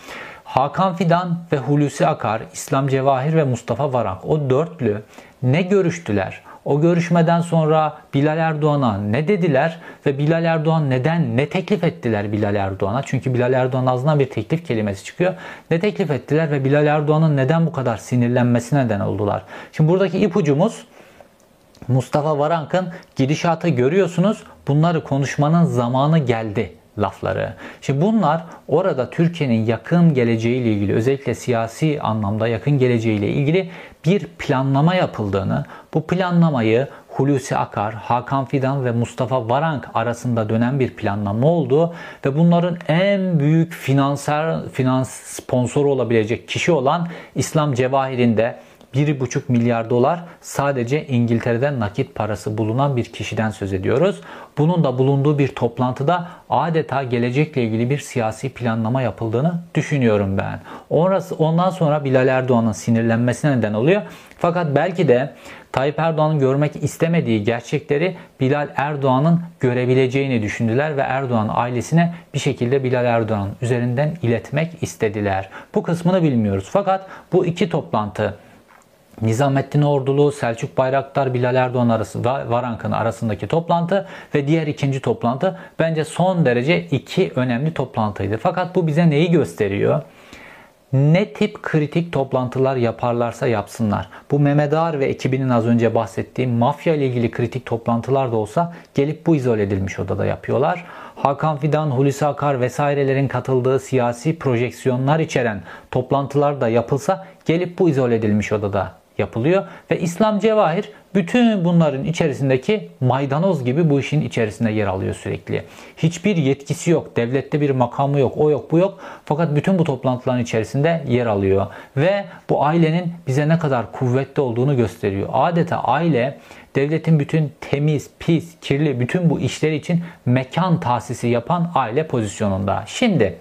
Hakan Fidan ve Hulusi Akar, İslam Cevahir ve Mustafa Varank o dörtlü ne görüştüler? O görüşmeden sonra Bilal Erdoğan'a ne dediler ve Bilal Erdoğan neden ne teklif ettiler Bilal Erdoğan'a? Çünkü Bilal Erdoğan ağzından bir teklif kelimesi çıkıyor. Ne teklif ettiler ve Bilal Erdoğan'ın neden bu kadar sinirlenmesine neden oldular? Şimdi buradaki ipucumuz Mustafa Varank'ın gidişatı görüyorsunuz. Bunları konuşmanın zamanı geldi lafları. Şimdi bunlar orada Türkiye'nin yakın geleceğiyle ilgili özellikle siyasi anlamda yakın geleceğiyle ilgili bir planlama yapıldığını, bu planlamayı Hulusi Akar, Hakan Fidan ve Mustafa Varank arasında dönen bir planlama oldu ve bunların en büyük finansal finans sponsoru olabilecek kişi olan İslam Cevahir'in de 1,5 milyar dolar sadece İngiltere'den nakit parası bulunan bir kişiden söz ediyoruz. Bunun da bulunduğu bir toplantıda adeta gelecekle ilgili bir siyasi planlama yapıldığını düşünüyorum ben. Orası, ondan sonra Bilal Erdoğan'ın sinirlenmesine neden oluyor. Fakat belki de Tayyip Erdoğan'ın görmek istemediği gerçekleri Bilal Erdoğan'ın görebileceğini düşündüler ve Erdoğan ailesine bir şekilde Bilal Erdoğan üzerinden iletmek istediler. Bu kısmını bilmiyoruz. Fakat bu iki toplantı Nizamettin Ordulu, Selçuk Bayraktar, Bilal Erdoğan arası Varank'ın arasındaki toplantı ve diğer ikinci toplantı bence son derece iki önemli toplantıydı. Fakat bu bize neyi gösteriyor? Ne tip kritik toplantılar yaparlarsa yapsınlar. Bu Mehmet Ağar ve ekibinin az önce bahsettiğim mafya ile ilgili kritik toplantılar da olsa gelip bu izole edilmiş odada yapıyorlar. Hakan Fidan, Hulusi Akar vesairelerin katıldığı siyasi projeksiyonlar içeren toplantılar da yapılsa gelip bu izole edilmiş odada yapılıyor ve İslam Cevahir bütün bunların içerisindeki maydanoz gibi bu işin içerisinde yer alıyor sürekli. Hiçbir yetkisi yok, devlette bir makamı yok, o yok, bu yok. Fakat bütün bu toplantıların içerisinde yer alıyor ve bu ailenin bize ne kadar kuvvetli olduğunu gösteriyor. Adeta aile devletin bütün temiz, pis, kirli bütün bu işler için mekan tahsisi yapan aile pozisyonunda. Şimdi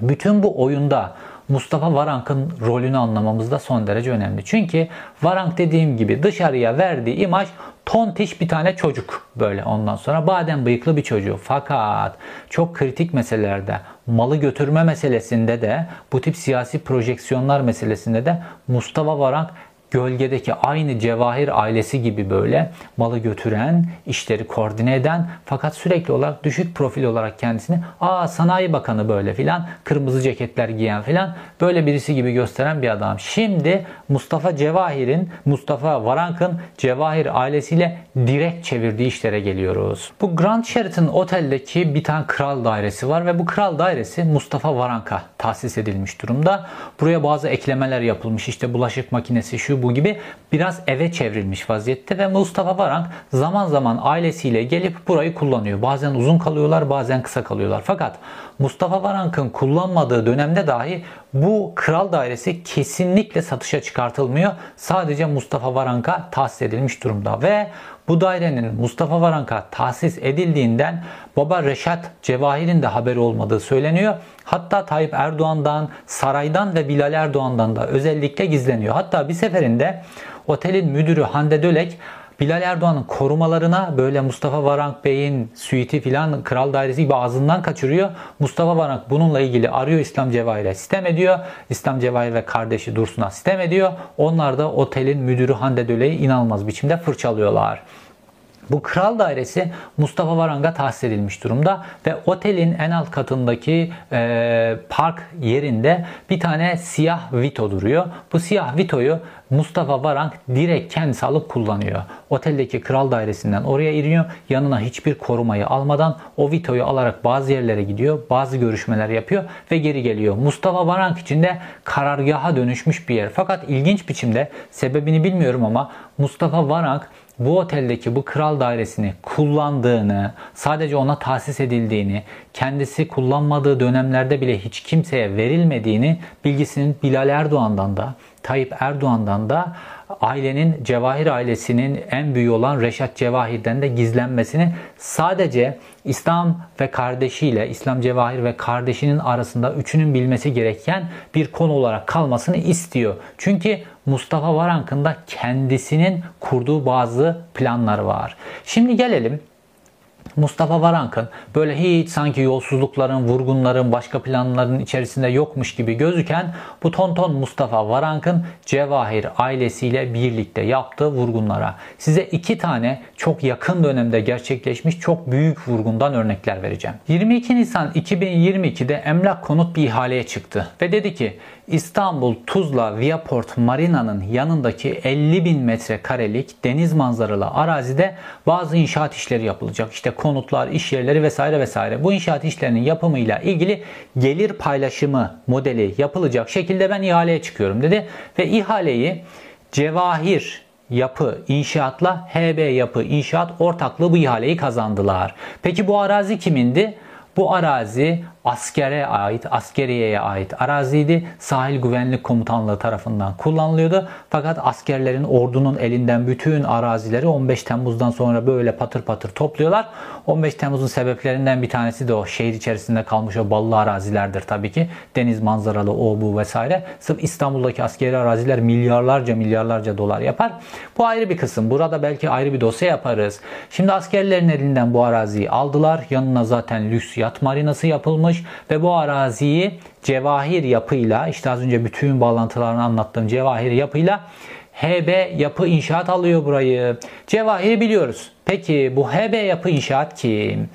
bütün bu oyunda Mustafa Varank'ın rolünü anlamamız da son derece önemli. Çünkü Varank dediğim gibi dışarıya verdiği imaj tontiş bir tane çocuk böyle ondan sonra badem bıyıklı bir çocuğu. Fakat çok kritik meselelerde malı götürme meselesinde de bu tip siyasi projeksiyonlar meselesinde de Mustafa Varank gölgedeki aynı Cevahir ailesi gibi böyle malı götüren, işleri koordine eden fakat sürekli olarak düşük profil olarak kendisini aa sanayi bakanı böyle filan kırmızı ceketler giyen filan böyle birisi gibi gösteren bir adam. Şimdi Mustafa Cevahir'in, Mustafa Varank'ın Cevahir ailesiyle direkt çevirdiği işlere geliyoruz. Bu Grand Sheraton oteldeki bir tane kral dairesi var ve bu kral dairesi Mustafa Varank'a tahsis edilmiş durumda. Buraya bazı eklemeler yapılmış. İşte bulaşık makinesi şu bu gibi biraz eve çevrilmiş vaziyette ve Mustafa Varank zaman zaman ailesiyle gelip burayı kullanıyor. Bazen uzun kalıyorlar bazen kısa kalıyorlar. Fakat Mustafa Varank'ın kullanmadığı dönemde dahi bu kral dairesi kesinlikle satışa çıkartılmıyor. Sadece Mustafa Varank'a tahsis edilmiş durumda ve bu dairenin Mustafa Varank'a tahsis edildiğinden baba Reşat Cevahir'in de haberi olmadığı söyleniyor. Hatta Tayyip Erdoğan'dan, saraydan ve Bilal Erdoğan'dan da özellikle gizleniyor. Hatta bir seferinde otelin müdürü Hande Dölek Bilal Erdoğan'ın korumalarına böyle Mustafa Varank Bey'in suiti filan kral dairesi gibi ağzından kaçırıyor. Mustafa Varank bununla ilgili arıyor İslam Cevahir'e sistem ediyor. İslam Cevahir ve kardeşi Dursun'a sistem ediyor. Onlar da otelin müdürü Hande Döle'yi inanılmaz biçimde fırçalıyorlar. Bu kral dairesi Mustafa Varang'a tahsis edilmiş durumda ve otelin en alt katındaki e, park yerinde bir tane siyah Vito duruyor. Bu siyah Vito'yu Mustafa Varank direkt kendisi alıp kullanıyor. Oteldeki kral dairesinden oraya iniyor. Yanına hiçbir korumayı almadan o Vito'yu alarak bazı yerlere gidiyor. Bazı görüşmeler yapıyor ve geri geliyor. Mustafa Varank için de karargaha dönüşmüş bir yer. Fakat ilginç biçimde sebebini bilmiyorum ama Mustafa Varank bu oteldeki bu kral dairesini kullandığını, sadece ona tahsis edildiğini, kendisi kullanmadığı dönemlerde bile hiç kimseye verilmediğini bilgisinin Bilal Erdoğan'dan da, Tayyip Erdoğan'dan da ailenin Cevahir ailesinin en büyüğü olan Reşat Cevahir'den de gizlenmesini sadece İslam ve kardeşiyle, İslam Cevahir ve kardeşinin arasında üçünün bilmesi gereken bir konu olarak kalmasını istiyor. Çünkü Mustafa Varank'ın da kendisinin kurduğu bazı planlar var. Şimdi gelelim Mustafa Varank'ın böyle hiç sanki yolsuzlukların, vurgunların, başka planların içerisinde yokmuş gibi gözüken bu tonton Mustafa Varank'ın Cevahir ailesiyle birlikte yaptığı vurgunlara size iki tane çok yakın dönemde gerçekleşmiş çok büyük vurgundan örnekler vereceğim. 22 Nisan 2022'de Emlak Konut bir ihaleye çıktı ve dedi ki İstanbul Tuzla Viaport Marina'nın yanındaki 50 bin metrekarelik deniz manzaralı arazide bazı inşaat işleri yapılacak. İşte konutlar, iş yerleri vesaire vesaire. Bu inşaat işlerinin yapımıyla ilgili gelir paylaşımı modeli yapılacak şekilde ben ihaleye çıkıyorum dedi. Ve ihaleyi Cevahir Yapı İnşaat'la HB Yapı İnşaat ortaklığı bu ihaleyi kazandılar. Peki bu arazi kimindi? Bu arazi askere ait, askeriyeye ait araziydi. Sahil Güvenlik Komutanlığı tarafından kullanılıyordu. Fakat askerlerin ordunun elinden bütün arazileri 15 Temmuz'dan sonra böyle patır patır topluyorlar. 15 Temmuz'un sebeplerinden bir tanesi de o şehir içerisinde kalmış o ballı arazilerdir tabii ki. Deniz manzaralı o bu vesaire. Sırf İstanbul'daki askeri araziler milyarlarca milyarlarca dolar yapar. Bu ayrı bir kısım. Burada belki ayrı bir dosya yaparız. Şimdi askerlerin elinden bu araziyi aldılar. Yanına zaten lüks yat marinası yapılmış almış ve bu araziyi cevahir yapıyla işte az önce bütün bağlantılarını anlattığım cevahir yapıyla HB Yapı İnşaat alıyor burayı. Cevahiri biliyoruz. Peki bu HB Yapı İnşaat kim?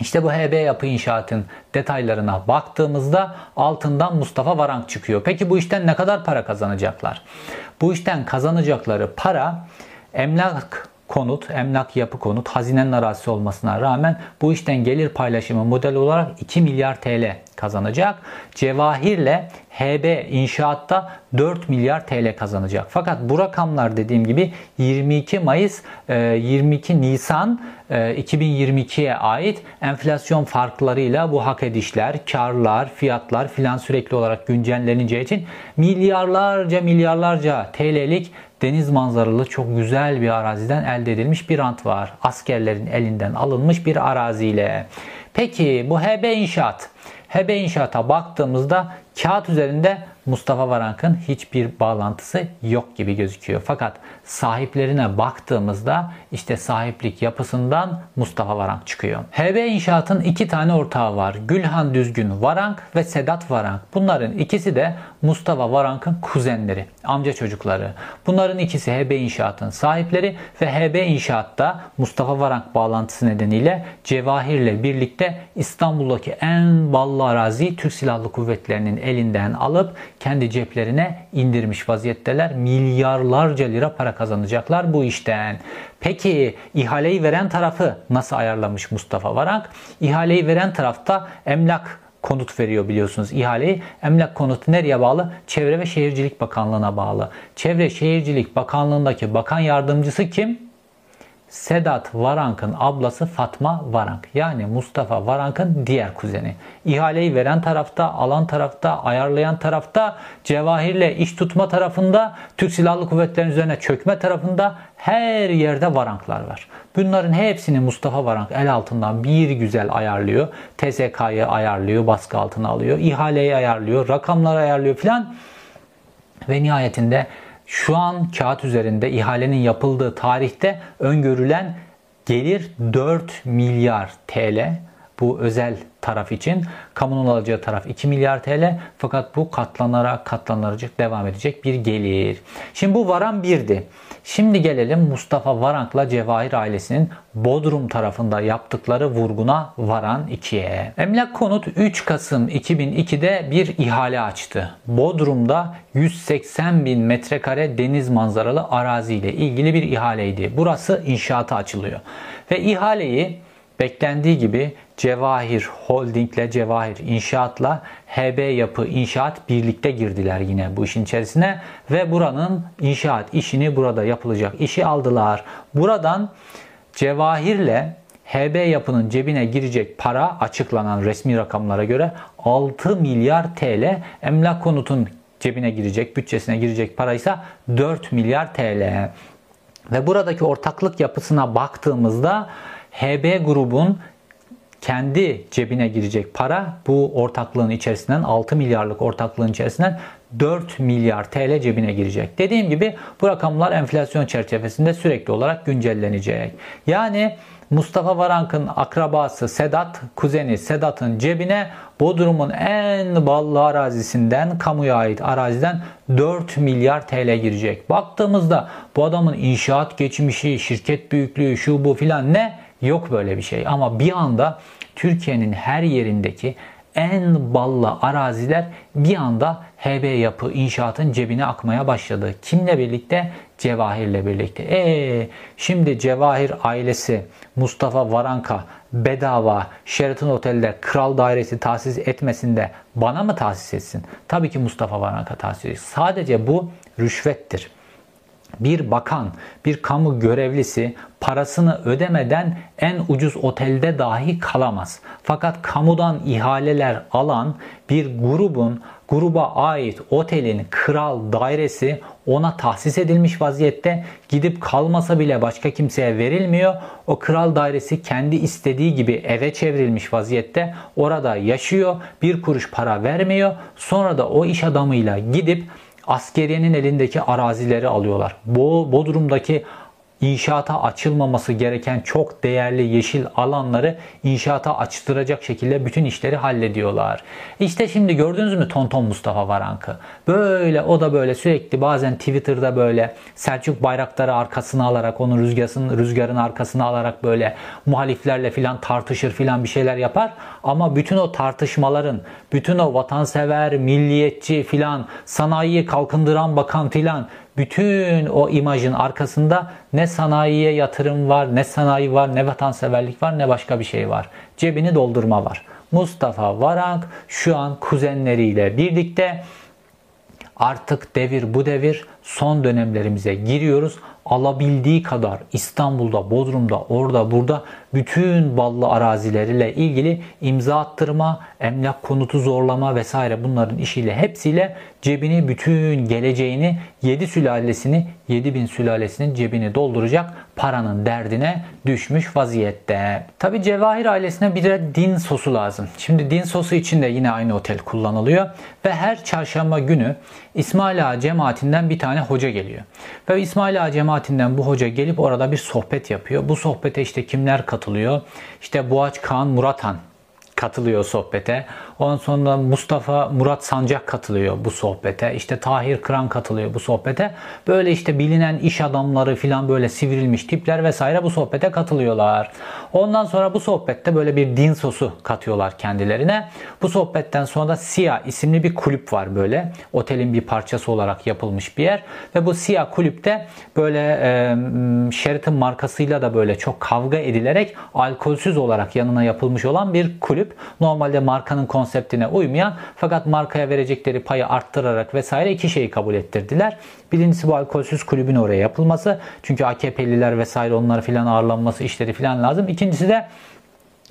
İşte bu HB Yapı İnşaat'ın detaylarına baktığımızda altından Mustafa Varank çıkıyor. Peki bu işten ne kadar para kazanacaklar? Bu işten kazanacakları para emlak konut, emlak yapı konut, hazinenin arazisi olmasına rağmen bu işten gelir paylaşımı model olarak 2 milyar TL kazanacak. Cevahirle HB inşaatta 4 milyar TL kazanacak. Fakat bu rakamlar dediğim gibi 22 Mayıs 22 e, Nisan 2022'ye e, ait enflasyon farklarıyla bu hak edişler, karlar, fiyatlar filan sürekli olarak güncelleneceği için milyarlarca milyarlarca TL'lik deniz manzaralı çok güzel bir araziden elde edilmiş bir rant var. Askerlerin elinden alınmış bir araziyle. Peki bu HB İnşaat. HB İnşaat'a baktığımızda kağıt üzerinde Mustafa Varank'ın hiçbir bağlantısı yok gibi gözüküyor. Fakat sahiplerine baktığımızda işte sahiplik yapısından Mustafa Varank çıkıyor. HB İnşaat'ın iki tane ortağı var. Gülhan Düzgün Varank ve Sedat Varank. Bunların ikisi de Mustafa Varank'ın kuzenleri, amca çocukları. Bunların ikisi HB İnşaat'ın sahipleri ve HB İnşaat'ta Mustafa Varank bağlantısı nedeniyle Cevahir'le birlikte İstanbul'daki en ballı araziyi Türk Silahlı Kuvvetleri'nin elinden alıp kendi ceplerine indirmiş vaziyetteler. Milyarlarca lira para kazanacaklar bu işten. Peki ihaleyi veren tarafı nasıl ayarlamış Mustafa Varank? İhaleyi veren tarafta emlak konut veriyor biliyorsunuz ihaleyi. Emlak konutu nereye bağlı? Çevre ve Şehircilik Bakanlığı'na bağlı. Çevre Şehircilik Bakanlığı'ndaki bakan yardımcısı kim? Sedat Varank'ın ablası Fatma Varank. Yani Mustafa Varank'ın diğer kuzeni. İhaleyi veren tarafta, alan tarafta, ayarlayan tarafta, Cevahir'le iş tutma tarafında, Türk Silahlı Kuvvetleri'nin üzerine çökme tarafında her yerde Varanklar var. Bunların hepsini Mustafa Varank el altından bir güzel ayarlıyor. TSK'yı ayarlıyor, baskı altına alıyor. ihaleyi ayarlıyor, rakamları ayarlıyor filan. Ve nihayetinde şu an kağıt üzerinde ihalenin yapıldığı tarihte öngörülen gelir 4 milyar TL. Bu özel taraf için. Kamunun alacağı taraf 2 milyar TL fakat bu katlanarak katlanacak devam edecek bir gelir. Şimdi bu varan birdi. Şimdi gelelim Mustafa Varank'la Cevahir ailesinin Bodrum tarafında yaptıkları vurguna varan 2'ye. Emlak Konut 3 Kasım 2002'de bir ihale açtı. Bodrum'da 180 bin metrekare deniz manzaralı arazi ile ilgili bir ihaleydi. Burası inşaata açılıyor. Ve ihaleyi beklendiği gibi Cevahir Holding ile Cevahir İnşaat'la HB Yapı İnşaat birlikte girdiler yine bu işin içerisine ve buranın inşaat işini burada yapılacak işi aldılar. Buradan Cevahir'le HB Yapı'nın cebine girecek para açıklanan resmi rakamlara göre 6 milyar TL, Emlak Konut'un cebine girecek, bütçesine girecek para ise 4 milyar TL. Ve buradaki ortaklık yapısına baktığımızda HB grubun kendi cebine girecek para bu ortaklığın içerisinden 6 milyarlık ortaklığın içerisinden 4 milyar TL cebine girecek. Dediğim gibi bu rakamlar enflasyon çerçevesinde sürekli olarak güncellenecek. Yani Mustafa Varank'ın akrabası Sedat, kuzeni Sedat'ın cebine Bodrum'un en ballı arazisinden, kamuya ait araziden 4 milyar TL girecek. Baktığımızda bu adamın inşaat geçmişi, şirket büyüklüğü, şu bu filan ne? Yok böyle bir şey. Ama bir anda Türkiye'nin her yerindeki en ballı araziler bir anda HB Yapı inşaatın cebine akmaya başladı. Kimle birlikte? Cevahir'le birlikte. E şimdi Cevahir ailesi Mustafa Varanka bedava Sheraton Otel'de kral dairesi tahsis etmesinde bana mı tahsis etsin? Tabii ki Mustafa Varanka tahsis etsin. Sadece bu rüşvettir bir bakan, bir kamu görevlisi parasını ödemeden en ucuz otelde dahi kalamaz. Fakat kamudan ihaleler alan bir grubun gruba ait otelin kral dairesi ona tahsis edilmiş vaziyette gidip kalmasa bile başka kimseye verilmiyor. O kral dairesi kendi istediği gibi eve çevrilmiş vaziyette orada yaşıyor. Bir kuruş para vermiyor. Sonra da o iş adamıyla gidip askeriyenin elindeki arazileri alıyorlar. Bu Bodrum'daki inşaata açılmaması gereken çok değerli yeşil alanları inşaata açtıracak şekilde bütün işleri hallediyorlar. İşte şimdi gördünüz mü Tonton Mustafa Varank'ı? Böyle o da böyle sürekli bazen Twitter'da böyle Selçuk Bayraktar'ı arkasına alarak onun rüzgarın, rüzgarın arkasına alarak böyle muhaliflerle filan tartışır filan bir şeyler yapar. Ama bütün o tartışmaların, bütün o vatansever, milliyetçi filan, sanayiyi kalkındıran bakan filan bütün o imajın arkasında ne sanayiye yatırım var, ne sanayi var, ne vatanseverlik var, ne başka bir şey var. Cebini doldurma var. Mustafa Varank şu an kuzenleriyle birlikte artık devir bu devir son dönemlerimize giriyoruz. Alabildiği kadar İstanbul'da, Bodrum'da, orada, burada bütün ballı arazileriyle ilgili imza attırma, emlak konutu zorlama vesaire bunların işiyle hepsiyle cebini bütün geleceğini 7 sülalesini 7000 sülalesinin cebini dolduracak paranın derdine düşmüş vaziyette. Tabi Cevahir ailesine bir de din sosu lazım. Şimdi din sosu için de yine aynı otel kullanılıyor ve her çarşamba günü İsmail Ağa cemaatinden bir tane hoca geliyor. Ve İsmail Ağa cemaatinden bu hoca gelip orada bir sohbet yapıyor. Bu sohbete işte kimler katılıyor? İşte Boğaç Kaan Muratan katılıyor sohbete. Ondan sonra Mustafa Murat Sancak katılıyor bu sohbete. İşte Tahir Kıran katılıyor bu sohbete. Böyle işte bilinen iş adamları filan böyle sivrilmiş tipler vesaire bu sohbete katılıyorlar. Ondan sonra bu sohbette böyle bir din sosu katıyorlar kendilerine. Bu sohbetten sonra da Sia isimli bir kulüp var böyle. Otelin bir parçası olarak yapılmış bir yer. Ve bu Sia kulüpte böyle e, Sheraton markasıyla da böyle çok kavga edilerek alkolsüz olarak yanına yapılmış olan bir kulüp. Normalde markanın konseptine uymayan fakat markaya verecekleri payı arttırarak vesaire iki şeyi kabul ettirdiler. Birincisi bu alkolsüz kulübün oraya yapılması. Çünkü AKP'liler vesaire onları filan ağırlanması işleri filan lazım. İkincisi de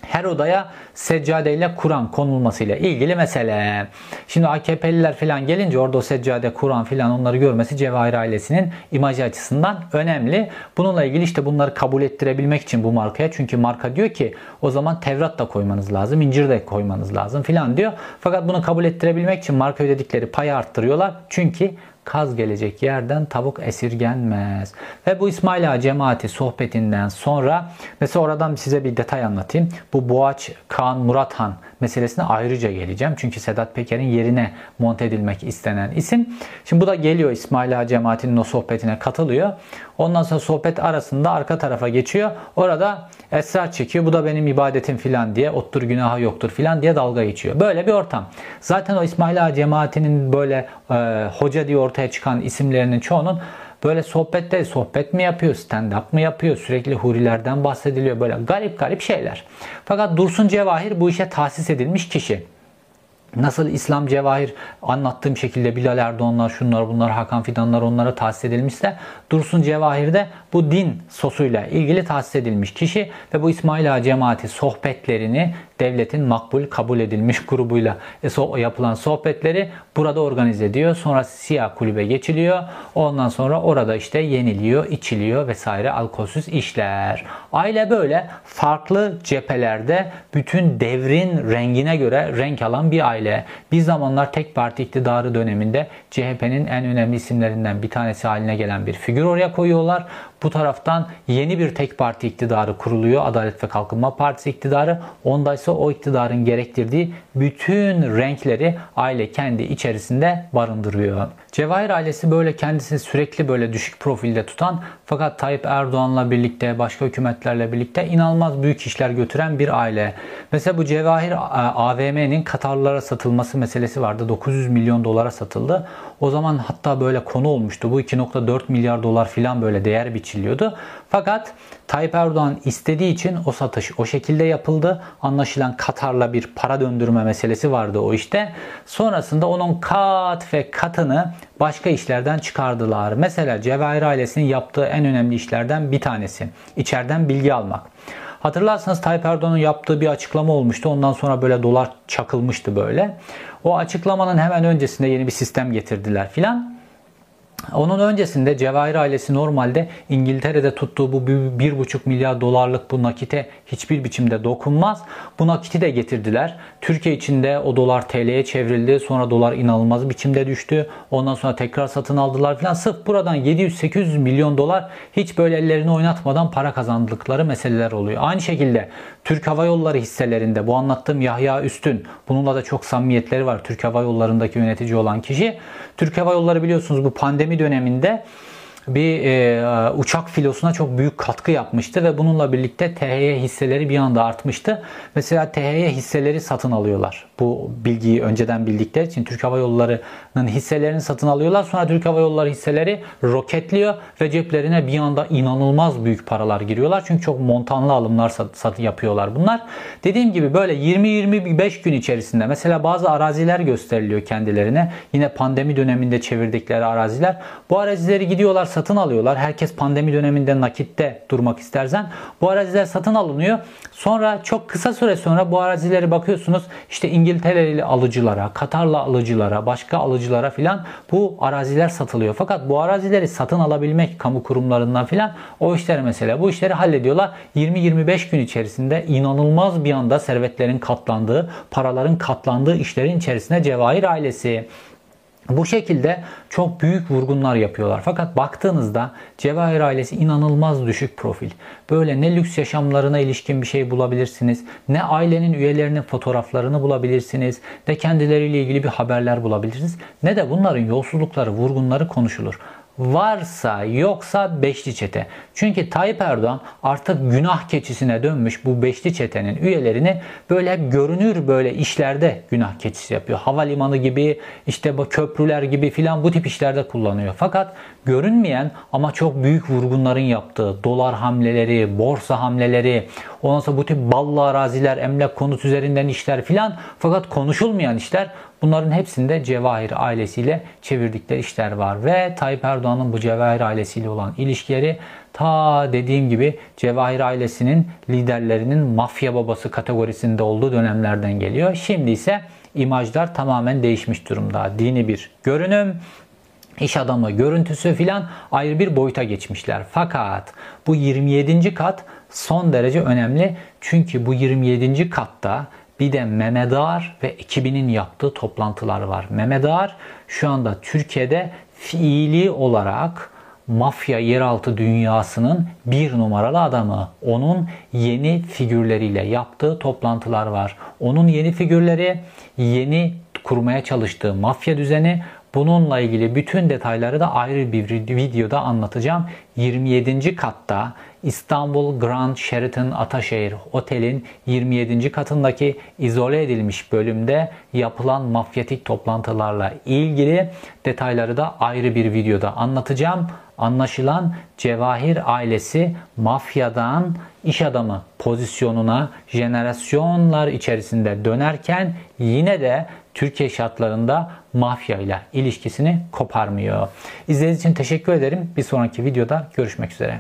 her odaya seccade ile Kur'an konulmasıyla ilgili mesele. Şimdi AKP'liler falan gelince orada o seccade, Kur'an falan onları görmesi Cevahir ailesinin imajı açısından önemli. Bununla ilgili işte bunları kabul ettirebilmek için bu markaya çünkü marka diyor ki o zaman Tevrat da koymanız lazım, İncir de koymanız lazım filan diyor. Fakat bunu kabul ettirebilmek için marka ödedikleri payı arttırıyorlar. Çünkü kaz gelecek yerden tavuk esirgenmez. Ve bu İsmail Ağa cemaati sohbetinden sonra mesela oradan size bir detay anlatayım. Bu Boğaç Kaan Murat Han meselesine ayrıca geleceğim. Çünkü Sedat Peker'in yerine monte edilmek istenen isim. Şimdi bu da geliyor İsmail Ağa cemaatinin o sohbetine katılıyor. Ondan sonra sohbet arasında arka tarafa geçiyor. Orada esrar çekiyor. Bu da benim ibadetim filan diye. Ottur günahı yoktur filan diye dalga geçiyor. Böyle bir ortam. Zaten o İsmail Ağa cemaatinin böyle e, hoca diye ortaya çıkan isimlerinin çoğunun böyle sohbette sohbet mi yapıyor, stand up mı yapıyor, sürekli hurilerden bahsediliyor böyle garip garip şeyler. Fakat Dursun Cevahir bu işe tahsis edilmiş kişi. Nasıl İslam Cevahir anlattığım şekilde Bilal Erdoğanlar, şunlar bunlar, Hakan Fidanlar onlara tahsis edilmişse Dursun Cevahir de bu din sosuyla ilgili tahsis edilmiş kişi ve bu İsmail Ağa cemaati sohbetlerini devletin makbul kabul edilmiş grubuyla e, yapılan sohbetleri burada organize ediyor. Sonra siyah kulübe geçiliyor. Ondan sonra orada işte yeniliyor, içiliyor vesaire alkolsüz işler. Aile böyle farklı cephelerde bütün devrin rengine göre renk alan bir aile. Bir zamanlar tek parti iktidarı döneminde CHP'nin en önemli isimlerinden bir tanesi haline gelen bir figür oraya koyuyorlar. Bu taraftan yeni bir tek parti iktidarı kuruluyor. Adalet ve Kalkınma Partisi iktidarı. Onda ise o iktidarın gerektirdiği bütün renkleri aile kendi içerisinde barındırıyor. Cevahir ailesi böyle kendisini sürekli böyle düşük profilde tutan fakat Tayyip Erdoğan'la birlikte başka hükümetlerle birlikte inanılmaz büyük işler götüren bir aile. Mesela bu Cevahir AVM'nin Katarlılara satılması meselesi vardı. 900 milyon dolara satıldı. O zaman hatta böyle konu olmuştu. Bu 2.4 milyar dolar filan böyle değer biçiliyordu. Fakat Tayyip Erdoğan istediği için o satış o şekilde yapıldı. Anlaşılan Katar'la bir para döndürme meselesi vardı o işte. Sonrasında onun kat ve katını başka işlerden çıkardılar. Mesela Cevahir ailesinin yaptığı en önemli işlerden bir tanesi. İçeriden bilgi almak. Hatırlarsanız Tayyip Erdoğan'ın yaptığı bir açıklama olmuştu. Ondan sonra böyle dolar çakılmıştı böyle. O açıklamanın hemen öncesinde yeni bir sistem getirdiler filan. Onun öncesinde Cevahir ailesi normalde İngiltere'de tuttuğu bu 1,5 milyar dolarlık bu nakite hiçbir biçimde dokunmaz. Bu nakiti de getirdiler. Türkiye içinde o dolar TL'ye çevrildi. Sonra dolar inanılmaz biçimde düştü. Ondan sonra tekrar satın aldılar falan. Sırf buradan 700-800 milyon dolar hiç böyle ellerini oynatmadan para kazandıkları meseleler oluyor. Aynı şekilde Türk Hava Yolları hisselerinde bu anlattığım Yahya Üstün bununla da çok samimiyetleri var. Türk Hava Yolları'ndaki yönetici olan kişi. Türk Hava Yolları biliyorsunuz bu pandemi döneminde bir e, uçak filosuna çok büyük katkı yapmıştı ve bununla birlikte THY hisseleri bir anda artmıştı. Mesela THY hisseleri satın alıyorlar. Bu bilgiyi önceden bildikleri için Türk Hava Yolları'nın hisselerini satın alıyorlar. Sonra Türk Hava Yolları hisseleri roketliyor ve ceplerine bir anda inanılmaz büyük paralar giriyorlar. Çünkü çok montanlı alımlar satın yapıyorlar bunlar. Dediğim gibi böyle 20-25 gün içerisinde mesela bazı araziler gösteriliyor kendilerine. Yine pandemi döneminde çevirdikleri araziler. Bu arazileri gidiyorlar satın alıyorlar. Herkes pandemi döneminde nakitte durmak istersen bu araziler satın alınıyor. Sonra çok kısa süre sonra bu arazileri bakıyorsunuz işte İngiltereli alıcılara, Katarlı alıcılara, başka alıcılara filan bu araziler satılıyor. Fakat bu arazileri satın alabilmek kamu kurumlarından filan o işleri mesela bu işleri hallediyorlar. 20-25 gün içerisinde inanılmaz bir anda servetlerin katlandığı, paraların katlandığı işlerin içerisine Cevahir ailesi, bu şekilde çok büyük vurgunlar yapıyorlar. Fakat baktığınızda Cevahir ailesi inanılmaz düşük profil. Böyle ne lüks yaşamlarına ilişkin bir şey bulabilirsiniz, ne ailenin üyelerinin fotoğraflarını bulabilirsiniz, ne kendileriyle ilgili bir haberler bulabilirsiniz, ne de bunların yolsuzlukları, vurgunları konuşulur varsa yoksa beşli çete. Çünkü Tayyip Erdoğan artık günah keçisine dönmüş bu beşli çetenin üyelerini böyle görünür böyle işlerde günah keçisi yapıyor. Havalimanı gibi işte bu köprüler gibi filan bu tip işlerde kullanıyor. Fakat görünmeyen ama çok büyük vurgunların yaptığı dolar hamleleri, borsa hamleleri, ondan sonra bu tip ballı araziler, emlak konut üzerinden işler filan fakat konuşulmayan işler bunların hepsinde Cevahir ailesiyle çevirdikleri işler var. Ve Tayyip Erdoğan'ın bu Cevahir ailesiyle olan ilişkileri ta dediğim gibi Cevahir ailesinin liderlerinin mafya babası kategorisinde olduğu dönemlerden geliyor. Şimdi ise imajlar tamamen değişmiş durumda. Dini bir görünüm, iş adamı görüntüsü filan ayrı bir boyuta geçmişler. Fakat bu 27. kat son derece önemli. Çünkü bu 27. katta bir de Mehmet Ağar ve ekibinin yaptığı toplantılar var. Mehmet Ağar şu anda Türkiye'de fiili olarak mafya yeraltı dünyasının bir numaralı adamı. Onun yeni figürleriyle yaptığı toplantılar var. Onun yeni figürleri, yeni kurmaya çalıştığı mafya düzeni Bununla ilgili bütün detayları da ayrı bir videoda anlatacağım. 27. katta İstanbul Grand Sheraton Ataşehir Otel'in 27. katındaki izole edilmiş bölümde yapılan mafyatik toplantılarla ilgili detayları da ayrı bir videoda anlatacağım. Anlaşılan Cevahir ailesi mafyadan iş adamı pozisyonuna jenerasyonlar içerisinde dönerken yine de Türkiye şartlarında mafya ile ilişkisini koparmıyor. İzlediğiniz için teşekkür ederim. Bir sonraki videoda görüşmek üzere.